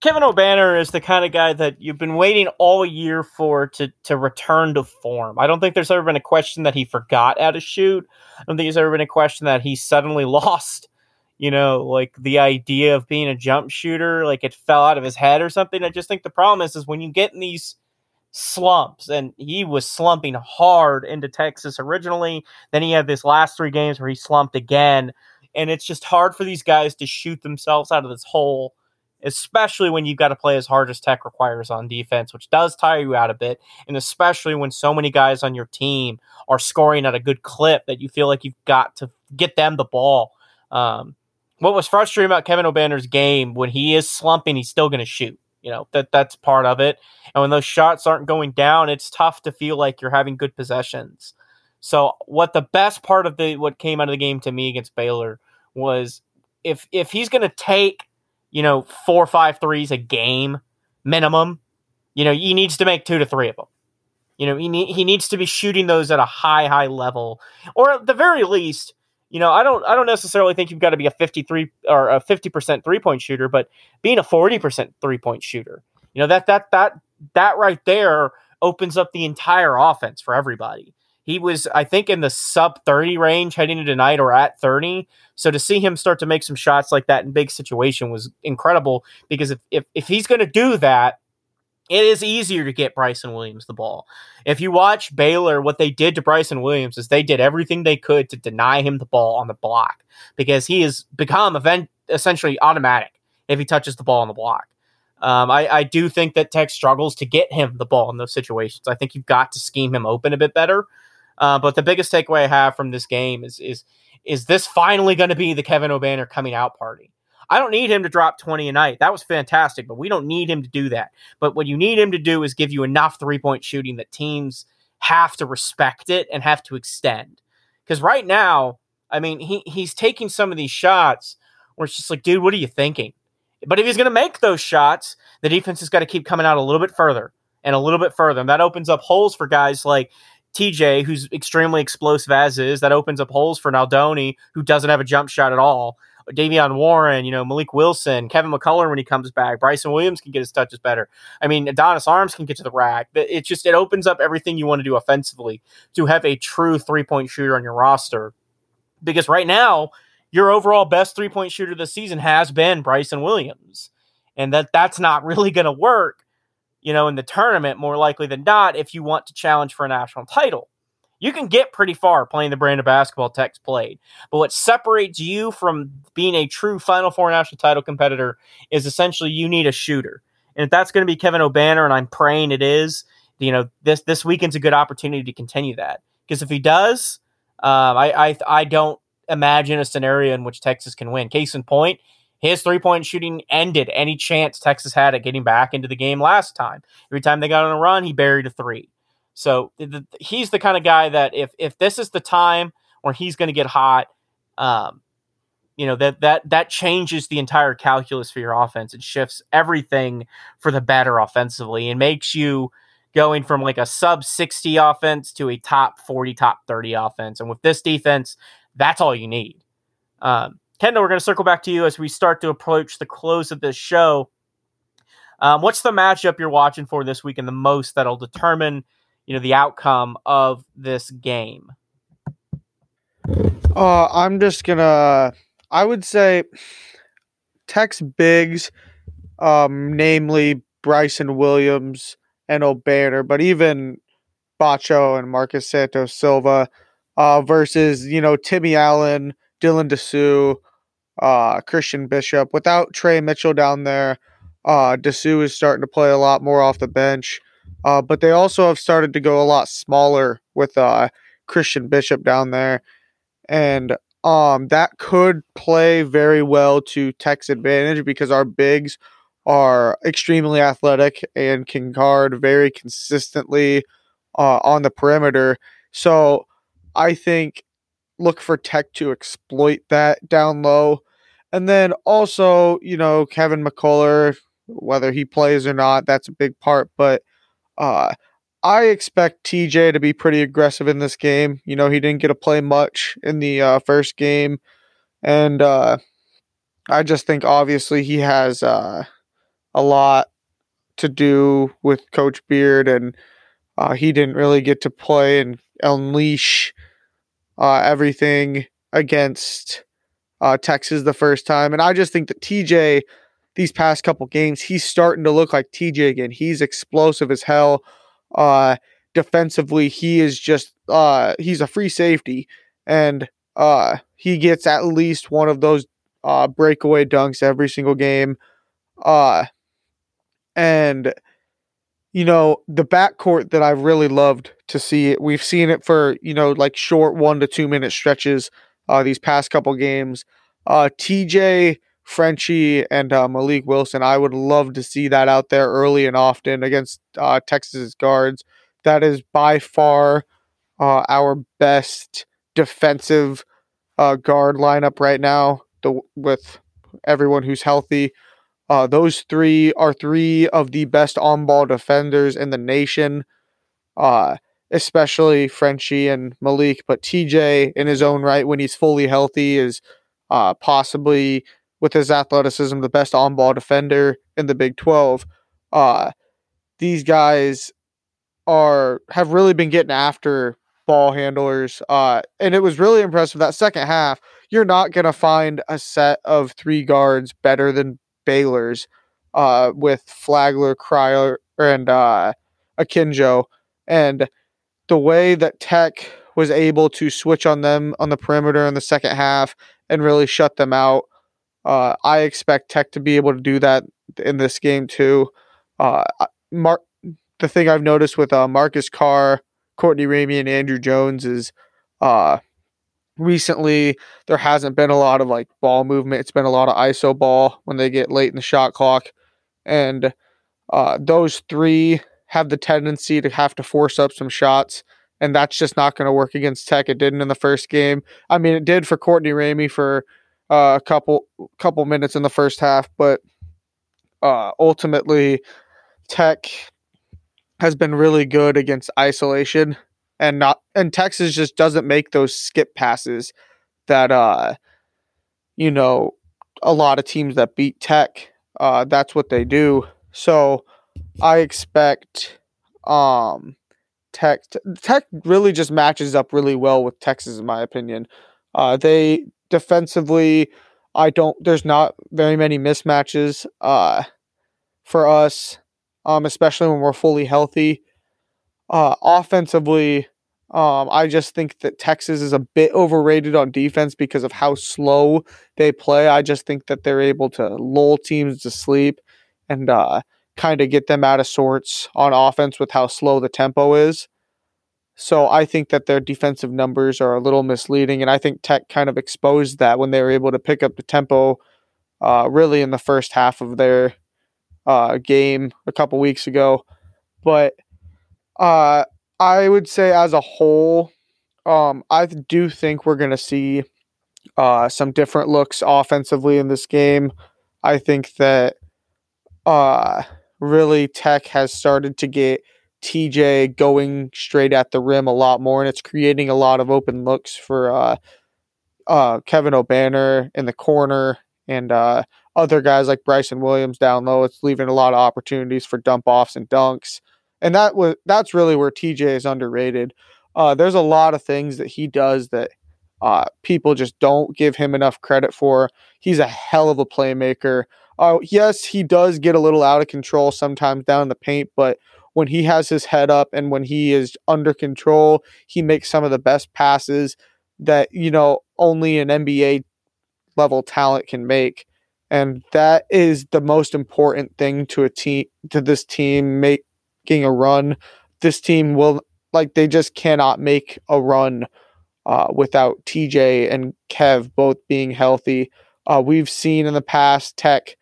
Kevin Obanor is the kind of guy that you've been waiting all year for to to return to form. I don't think there's ever been a question that he forgot how to shoot. I don't think there's ever been a question that he suddenly <laughs> lost you know, like the idea of being a jump shooter, like it fell out of his head or something. I just think the problem is, is when you get in these slumps, and he was slumping hard into Texas originally. Then he had this last three games where he slumped again, and it's just hard for these guys to shoot themselves out of this hole, especially when you've got to play as hard as Tech requires on defense, which does tire you out a bit, and especially when so many guys on your team are scoring at a good clip that you feel like you've got to get them the ball. Um, what was frustrating about Kevin Obanor's game when he is slumping, he's still going to shoot. You know that that's part of it. And when those shots aren't going down, it's tough to feel like you're having good possessions. So what the best part of the what came out of the game to me against Baylor was if if he's going to take you know four or five threes a game minimum, you know he needs to make two to three of them. You know he ne- he needs to be shooting those at a high high level, or at the very least you know, I don't I don't necessarily think you've got to be a 53 or a 50% three-point shooter, but being a 40% three-point shooter. You know, that that that that right there opens up the entire offense for everybody. He was, I think, in the sub 30 range heading into tonight or at 30. So to see him start to make some shots like that in big situation was incredible because if if, if he's going to do that, it is easier to get Bryson Williams the ball. If you watch Baylor, what they did to Bryson Williams is they did everything they could to deny him the ball on the block because he has become event- essentially automatic if he touches the ball on the block. Um, I, I, do think that Tech struggles to get him the ball in those situations. I think you've got to scheme him open a bit better. Uh, but the biggest takeaway I have from this game is is is this finally going to be the Kevin Obanor coming out party? I don't need him to drop 20 a night. That was fantastic, but we don't need him to do that. But what you need him to do is give you enough three point shooting that teams have to respect it and have to extend. Because right now, I mean, he, he's taking some of these shots where it's just like, dude, what are you thinking? But if he's going to make those shots, the defense has got to keep coming out a little bit further and a little bit further. And that opens up holes for guys like TJ, who's extremely explosive as is, that opens up holes for Nadolny, who doesn't have a jump shot at all. Davion Warren, you know, Mylik Wilson, Kevin McCullar when he comes back, Bryson Williams can get his touches better. I mean, Adonis Arms can get to the rack. It just it opens up everything you want to do offensively to have a true three point shooter on your roster. Because right now, your overall best three point shooter this season has been Bryson Williams, and that that's not <laughs> really going to work you know, in the tournament more likely than not if you want to challenge for a national title. You can get pretty far playing the brand of basketball Tech's played. But what separates you from being a true Final Four national title competitor is essentially you need a shooter. And if that's going to be Kevin Obanor, and I'm praying it is, you know, this this weekend's a good opportunity to continue that. Because if he does, um, I, I I don't imagine a scenario in which Texas can win. Case in point, his three point shooting ended any chance Texas had at getting back into the game last time. Every time they got on a run, he buried a three. So the, he's the kind of guy that if if this is the time where he's going to get hot, um, you know that that that changes the entire calculus for your offense. It shifts everything for the better offensively and makes you going from like a sub 60 offense to a top 40 top 30 offense and with this defense that's all you need um, Kendall, we're going to circle back to you as we start to approach the close of this show. Um, what's the matchup you're watching for this week and the most that'll determine, you know, the outcome of this game? Uh, I'm just gonna. I would say Tech's bigs, um, namely Bryson Williams and Obanor, but even Batcho and Marcus Santos Silva, uh, versus you know Timmy Allen, Dylan Disu, uh, Christian Bishop. Without Tre Mitchell down there, uh, Disu is starting to play a lot more off the bench. Uh, but they also have started to go a lot smaller with uh, Christian Bishop down there. And um, that could play very well to Tech's advantage because our bigs are extremely athletic and can guard very consistently uh, on the perimeter. So I think look for Tech to exploit that down low. And then also, you know, Kevin McCullar, whether he plays or not, that's a big part. But uh, I expect TJ to be pretty aggressive in this game. You know, he didn't get to play much in the uh, first game. And uh, I just think obviously he has uh, a lot to do with Coach Beard, and uh, he didn't really get to play and unleash uh, everything against uh, Texas the first time. And I just think that TJ, these past couple games, he's starting to look like TJ again. He's explosive as hell. Uh, defensively, he is just uh, he's a free safety, and uh, he gets at least one of those uh, breakaway dunks every single game. Uh, and you know, the backcourt that I've really loved to see it. We've seen it for, you know, like short one to two minute stretches uh, these past couple games. Uh, TJ, Frenchie, and uh, Mylik Wilson, I would love to see that out there early and often against uh, Texas's guards. That is by far uh, our best defensive uh, guard lineup right now the, with everyone who's healthy. Uh, those three are three of the best on ball defenders in the nation, uh, especially Frenchie and Mylik. But TJ, in his own right, when he's fully healthy, is possibly, with his athleticism, the best on ball defender in the Big 12. Uh, these guys are have really been getting after ball handlers. Uh, and it was really impressive that second half. You're not going to find a set of three guards better than Baylor's uh, with Flagler, Cryer, and uh, Akinjo. And the way that Tech was able to switch on them on the perimeter in the second half and really shut them out, uh, I expect Tech to be able to do that in this game too. Uh, Mark, the thing I've noticed with uh, Marcus Carr, Courtney Ramey, and Andrew Jones is uh, recently there hasn't been a lot of like ball movement. It's been a lot of ISO ball when they get late in the shot clock. And uh, those three have the tendency to have to force up some shots. And that's just not going to work against Tech. It didn't in the first game. I mean, it did for Courtney Ramey for uh, a couple couple minutes in the first half, but uh, ultimately, Tech has been really good against isolation and not and Texas just doesn't make those skip passes that uh you know a lot of teams that beat Tech uh that's what they do. So I expect um Tech Tech really just matches up really well with Texas in my opinion. Uh they defensively I don't there's not very many mismatches uh for us um especially when we're fully healthy. Uh offensively um, I just think that Texas is a bit overrated on defense because of how slow they play. I just think that they're able to lull teams to sleep and uh, kind of get them out of sorts on offense with how slow the tempo is. So I think that their defensive numbers are a little misleading, and I think Tech kind of exposed that when they were able to pick up the tempo uh, really in the first half of their uh, game a couple weeks ago. But uh, I would say as a whole, um, I do think we're going to see uh, some different looks offensively in this game. I think that uh, really Tech has started to get TJ going straight at the rim a lot more, and it's creating a lot of open looks for uh, uh, Kevin Obanor in the corner and uh, other guys like Bryson Williams down low. It's leaving a lot of opportunities for dump offs and dunks and that was that's really where TJ is underrated. Uh, there's a lot of things that he does that uh, people just don't give him enough credit for. He's a hell of a playmaker. Uh, yes, he does get a little out of control sometimes down in the paint, but when he has his head up and when he is under control, he makes some of the best passes that you know only an NBA level talent can make. And that is the most important thing to a team to this team making a run. This team will like they just cannot make a run uh, without TJ and Kev both being healthy. Uh, we've seen in the past Tech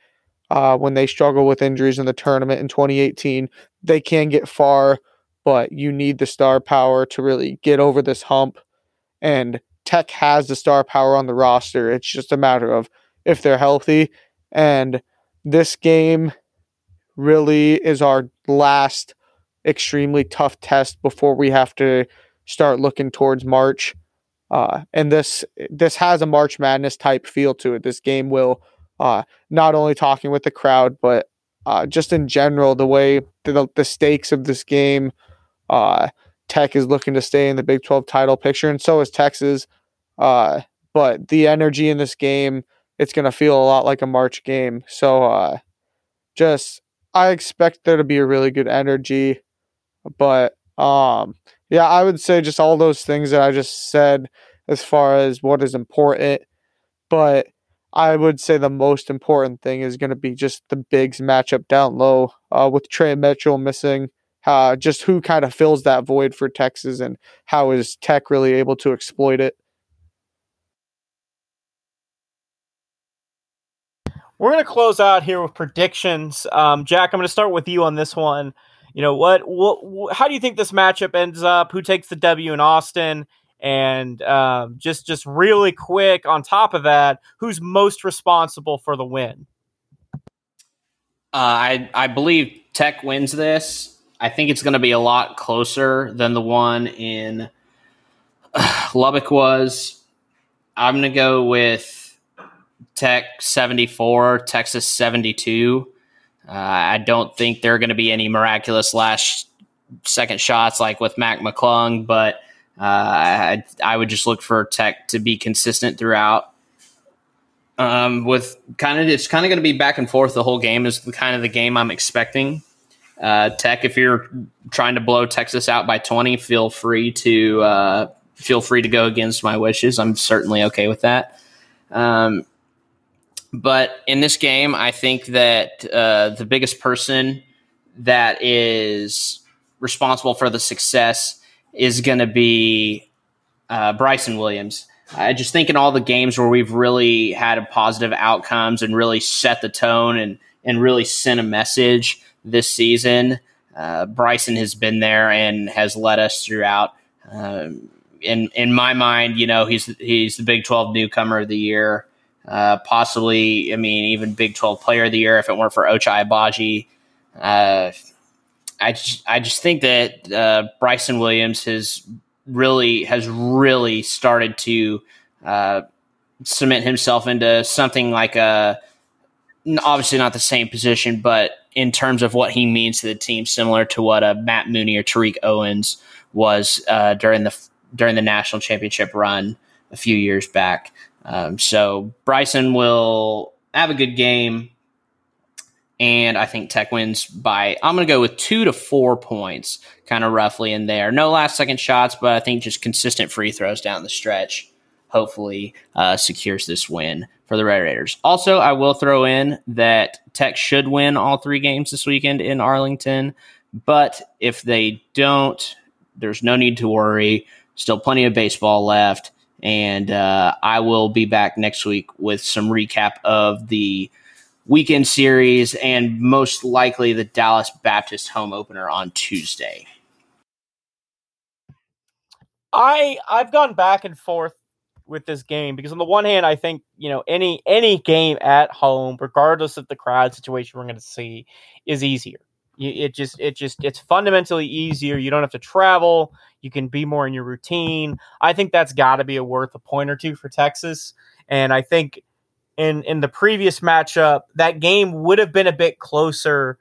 uh, when they struggle with injuries in the tournament in 2018, they can get far, but you need the star power to really get over this hump. And Tech has the star power on the roster. It's just a matter of if they're healthy. And this game really is our last extremely tough test before we have to start looking towards March. Uh, and this this has a March Madness type feel to it. This game will uh, not only talking with the crowd, but uh, just in general, the way the, the stakes of this game. Uh, Tech is looking to stay in the Big 12 title picture, and so is Texas. Uh, but the energy in this game, it's going to feel a lot like a March game. So uh, just I expect there to be a really good energy. But um, yeah, I would say just all those things that I just said as far as what is important. But I would say the most important thing is going to be just the bigs matchup down low uh, with Tre Mitchell missing. Uh, just who kind of fills that void for Texas and how is Tech really able to exploit it? We're going to close out here with predictions. Um, Jack, I'm going to start with you on this one. You know what, what? How do you think this matchup ends up? Who takes the W in Austin? And um, just just really quick on top of that, who's most responsible for the win? Uh, I I believe Tech wins this. I think it's going to be a lot closer than the one in uh, <sighs> Lubbock was. I'm going to go with Tech 74, Texas 72. Uh, I don't think there are going to be any miraculous last second shots like with Mac McClung, but I, I, would just look for Tech to be consistent throughout. Um, with kind of it's kind of going to be back and forth the whole game is kind of the game I'm expecting. Uh, Tech, if you're trying to blow Texas out by 20, feel free to uh, feel free to go against my wishes. I'm certainly okay with that. Um, but in this game, I think that uh, the biggest person that is responsible for the success is going to be uh, Bryson Williams. I just think in all the games where we've really had positive outcomes and really set the tone and and really sent a message this season, uh, Bryson has been there and has led us throughout. Um, in in my mind, you know, he's he's the Big Twelve newcomer of the year uh, possibly, I mean, even Big 12 Player of the Year if it weren't for Ochai Agbaji. Uh, I just, I just think that uh, Bryson Williams has really has really started to uh, cement himself into something like a obviously not the same position, but in terms of what he means to the team, similar to what a Matt Mooney or Tariq Owens was uh, during the during the national championship run a few years back. Um, so Bryson will have a good game, and I think Tech wins by I'm going to go with two to four points, kind of roughly in there. No last second shots, but I think just consistent free throws down the stretch. Hopefully, uh, secures this win for the Red Raiders. Also, I will throw in that Tech should win all three games this weekend in Arlington, but if they don't, there's no need to worry. Still plenty of baseball left. And uh, I will be back next week with some recap of the weekend series and most likely the Dallas Baptist home opener on Tuesday. I I've gone back and forth with this game because on the one hand, I think you know any any game at home, regardless of the crowd situation we're going to see, is easier. It just it just it's fundamentally easier. You don't have to travel. You can be more in your routine. I think that's got to be a worth a point or two for Texas. And I think in in the previous matchup, that game would have been a bit closer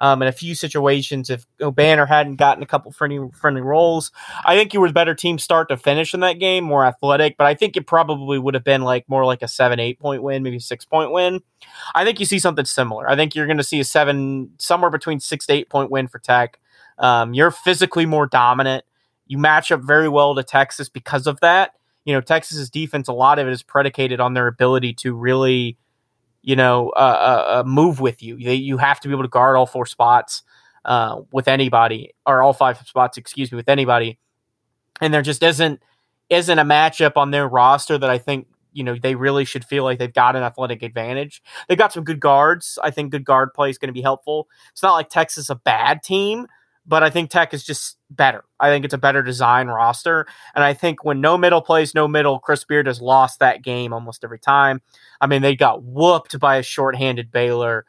um, in a few situations if Obanor hadn't gotten a couple friendly friendly rolls. I think you were the better team start to finish in that game, more athletic, but I think it probably would have been like more like a seven, eight point win, maybe six point win. I think you see something similar. I think you're going to see a seven, somewhere between six to eight point win for Tech. Um, you're physically more dominant. You match up very well to Texas because of that. You know, Texas's defense, a lot of it is predicated on their ability to really you know, uh, uh, uh, move with you. You, you have to be able to guard all four spots uh, with anybody, or all five spots, excuse me, with anybody. And there just isn't isn't a matchup on their roster that I think you know they really should feel like they've got an athletic advantage. They've got some good guards. I think good guard play is going to be helpful. It's not like Texas a bad team, but I think Tech is just better. I think it's a better design roster. And I think when no middle plays no middle, Chris Beard has lost that game almost every time. I mean, they got whooped by a shorthanded Baylor.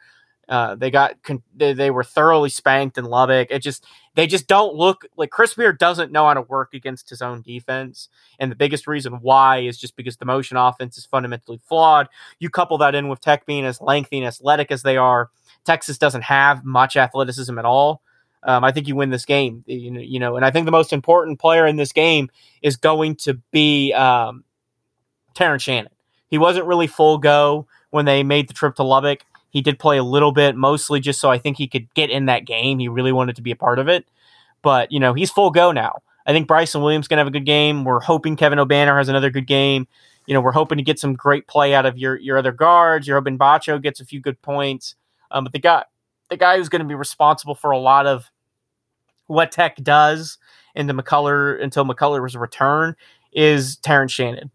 Uh, they got they, they were thoroughly spanked in Lubbock. It just they just don't look like Chris Beard doesn't know how to work against his own defense, and the biggest reason why is just because the motion offense is fundamentally flawed. You couple that in with Tech being as lengthy and athletic as they are, Texas doesn't have much athleticism at all um, I think you win this game. You know, you know, and I think the most important player in this game is going to be um, Terrence Shannon. He wasn't really full go when they made the trip to Lubbock. He did play a little bit, mostly just so I think he could get in that game. He really wanted to be a part of it, but you know, he's full go now. I think Bryson Williams gonna have a good game. We're hoping Kevin Obanor has another good game. You know, we're hoping to get some great play out of your your other guards. You're hoping Batcho gets a few good points. Um, but the guy the guy who's going to be responsible for a lot of what Tech does into McCullar until McCullar's return is Terrence Shannon.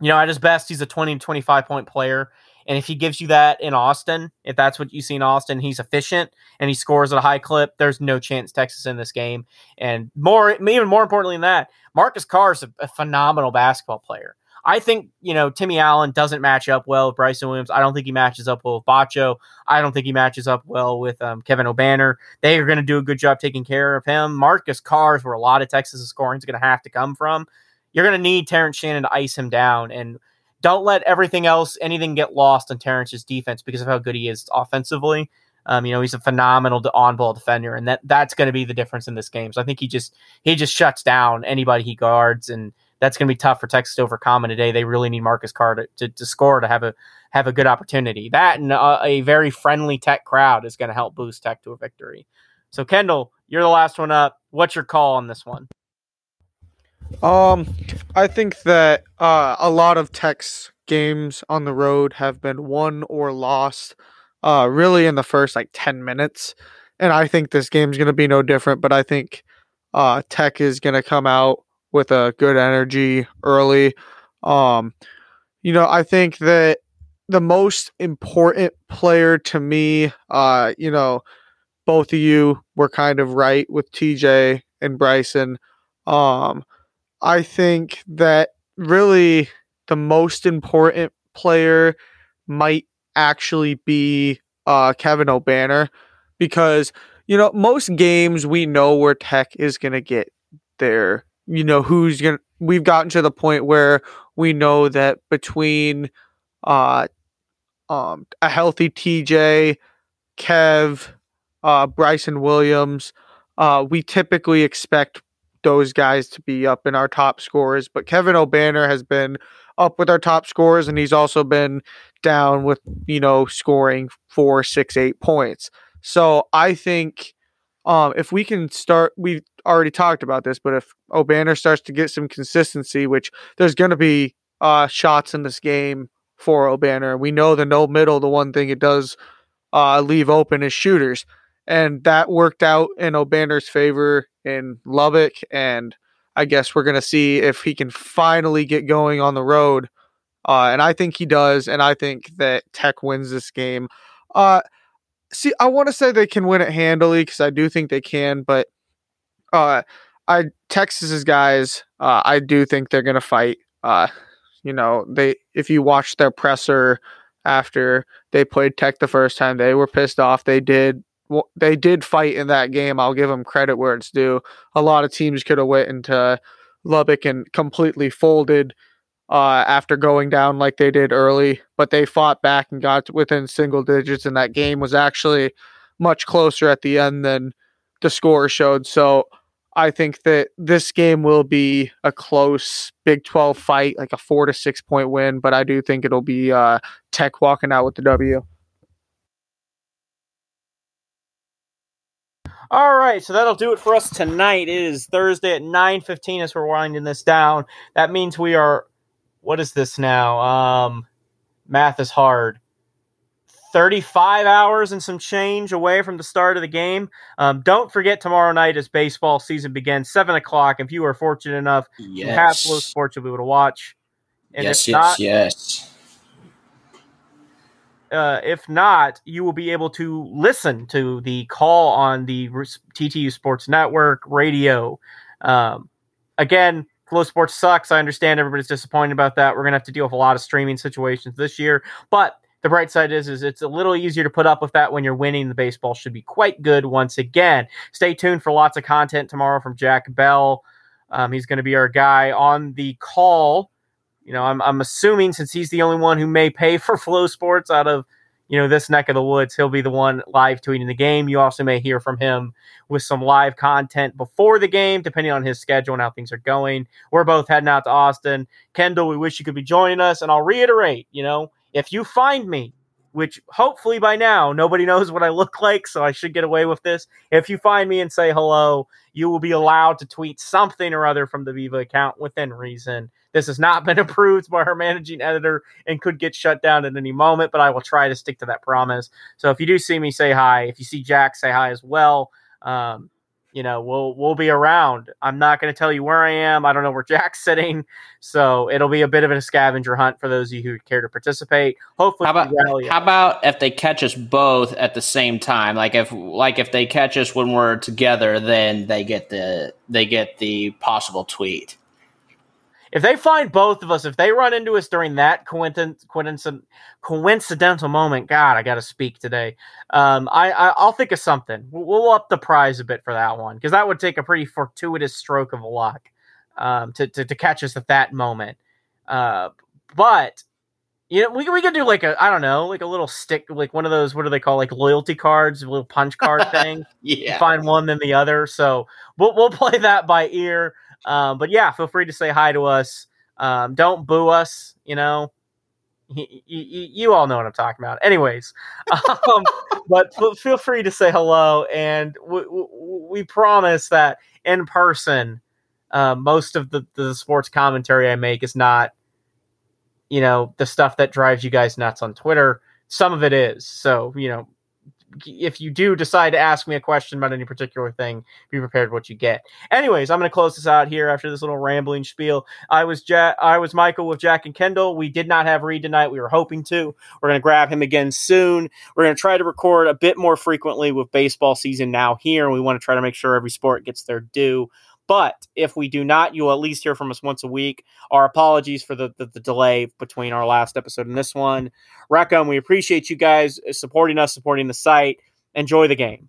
You know, at his best, he's a 20 to 25 point player. And if he gives you that in Austin, if that's what you see in Austin, he's efficient and he scores at a high clip. There's no chance Texas in this game. And more, even more importantly than that, Marcus Carr is a, a phenomenal basketball player. I think, you know, Timmy Allen doesn't match up well with Bryson Williams. I don't think he matches up well with Batcho. I don't think he matches up well with um, Kevin Obanor. They are going to do a good job taking care of him. Marcus Carr is where a lot of Texas scoring is going to have to come from. You're going to need Terrence Shannon to ice him down. And don't let everything else, anything get lost on Terrence's defense because of how good he is offensively. Um, you know, he's a phenomenal on-ball defender, and that that's going to be the difference in this game. So I think he just he just shuts down anybody he guards, and that's going to be tough for Texas to overcome. Today they really need Marcus Carr to, to, to score to have a have a good opportunity. That and a, a very friendly Tech crowd is going to help boost Tech to a victory. So Kendall, you're the last one up. What's your call on this one? Um, I think that uh, a lot of Tech's games on the road have been won or lost, uh, really in the first like ten minutes, and I think this game's going to be no different. But I think uh, Tech is going to come out with a good energy early. Um, you know, I think that the most important player to me, uh, you know, both of you were kind of right with TJ and Bryson. Um, I think that really the most important player might actually be uh, Kevin Obanor because, you know, most games we know where Tech is going to get their you know, who's to, we've gotten to the point where we know that between uh, um, a healthy TJ, Kev, uh, Bryson Williams, uh, we typically expect those guys to be up in our top scores. But Kevin Obanor has been up with our top scores, and he's also been down with you know scoring four, six, eight points. So I think um, if we can start, we've already talked about this, but if Obanor starts to get some consistency, which there's going to be uh, shots in this game for Obanor, we know the no middle, the one thing it does uh, leave open is shooters. And that worked out in Obanor's favor in Lubbock. And I guess we're going to see if he can finally get going on the road. Uh, and I think he does. And I think that Tech wins this game. Uh, see, I want to say they can win it handily because I do think they can. But uh, I Texas's guys, uh, I do think they're to fight. Uh, you know, they if you watch their presser after they played Tech the first time, they were pissed off. They did they did fight in that game. I'll give them credit where it's due. A lot of teams could have went into Lubbock and completely folded uh, after going down like they did early, but they fought back and got within single digits, and that game was actually much closer at the end than the score showed. So I think that this game will be a close Big 12 fight, like a four to six point win, but I do think it'll be uh, Tech walking out with the W. All right, so that'll do it for us tonight. It is Thursday at 9:15 as we're winding this down. That means we are what is this now? Um math is hard. 35 hours and some change away from the start of the game. Um, don't forget tomorrow night as baseball season begins, 7 o'clock. If you are fortunate enough yes. to have FloSports, you'll be able to watch. And yes, yes, not, yes. Uh, if not, you will be able to listen to the call on the TTU Sports Network radio. Um, again, FloSports sucks. I understand everybody's disappointed about that. We're gonna have to deal with a lot of streaming situations this year, but the bright side is, is it's a little easier to put up with that when you're winning. The baseball should be quite good once again. Stay tuned for lots of content tomorrow from Jack Bell. Um, he's going to be our guy on the call you know, I'm I'm assuming since he's the only one who may pay <laughs> for FloSports out of you know this neck of the woods, he'll be the one live tweeting the game. You also may hear from him with some live content before the game, depending on his schedule and how things are going. We're both heading out to Austin. Kendall, we wish you could be joining us, and I'll reiterate, you know, if you find me which hopefully by now nobody <laughs> knows what I look like, so I should get away with this. If you find me and say hello, you will be allowed to tweet something or other from the Viva account within reason. This has not been <laughs> approved by our managing editor and could get shut down at any moment, but I will try to stick to that promise. So if you do see me, say hi. If you see Jack, say hi as well. Um, you know, we'll we'll be around. I'm not going to tell you where I am. I don't know where Jack's <laughs> sitting, so it'll be a bit of a scavenger hunt for those of you who care to participate. Hopefully, how about, how about if they catch us both at the same time? Like if like if they catch us when we're together, then they get the they get the possible tweet if they find both of us, if they run into us during that coincidence, coincidental moment, God, I got to speak today. Um, I, I will think of something. We'll, we'll, up the prize a bit for that one because that would take a pretty fortuitous stroke of luck um, to, to to catch us at that moment. Uh, but you know, we we could do like a I don't know, like a little stick, like one of those. What do they call like loyalty cards, a little punch card <laughs> thing? yeah, find one then the other. So we'll we'll <laughs> play that by ear. Um, but yeah, feel free to say hi to us. Um, don't boo us, you know. You, you, you, all know what I'm talking about. Anyways, <laughs> um, but feel free to say hello, and we, we promise that in person, uh, most of the, the sports commentary I make is not, you know, the stuff that drives you guys nuts on Twitter. Some of it is. So, you know, if you do decide to ask me a question about any particular thing, be prepared what you get. Anyways, I'm going to close this out here after this little rambling spiel. I was Jack, I was Michael with Jack and Kendall. We did not have Reed tonight. We were hoping to. We're going to grab him again soon. We're going to try to record a bit more frequently with baseball season now here. and We want to try to make sure every sport gets their due. But if we do not, you'll at least hear from us once a week. Our apologies for the, the, the delay between our last episode and this one. Wreck 'em, we appreciate you guys supporting us, supporting the site. Enjoy the game.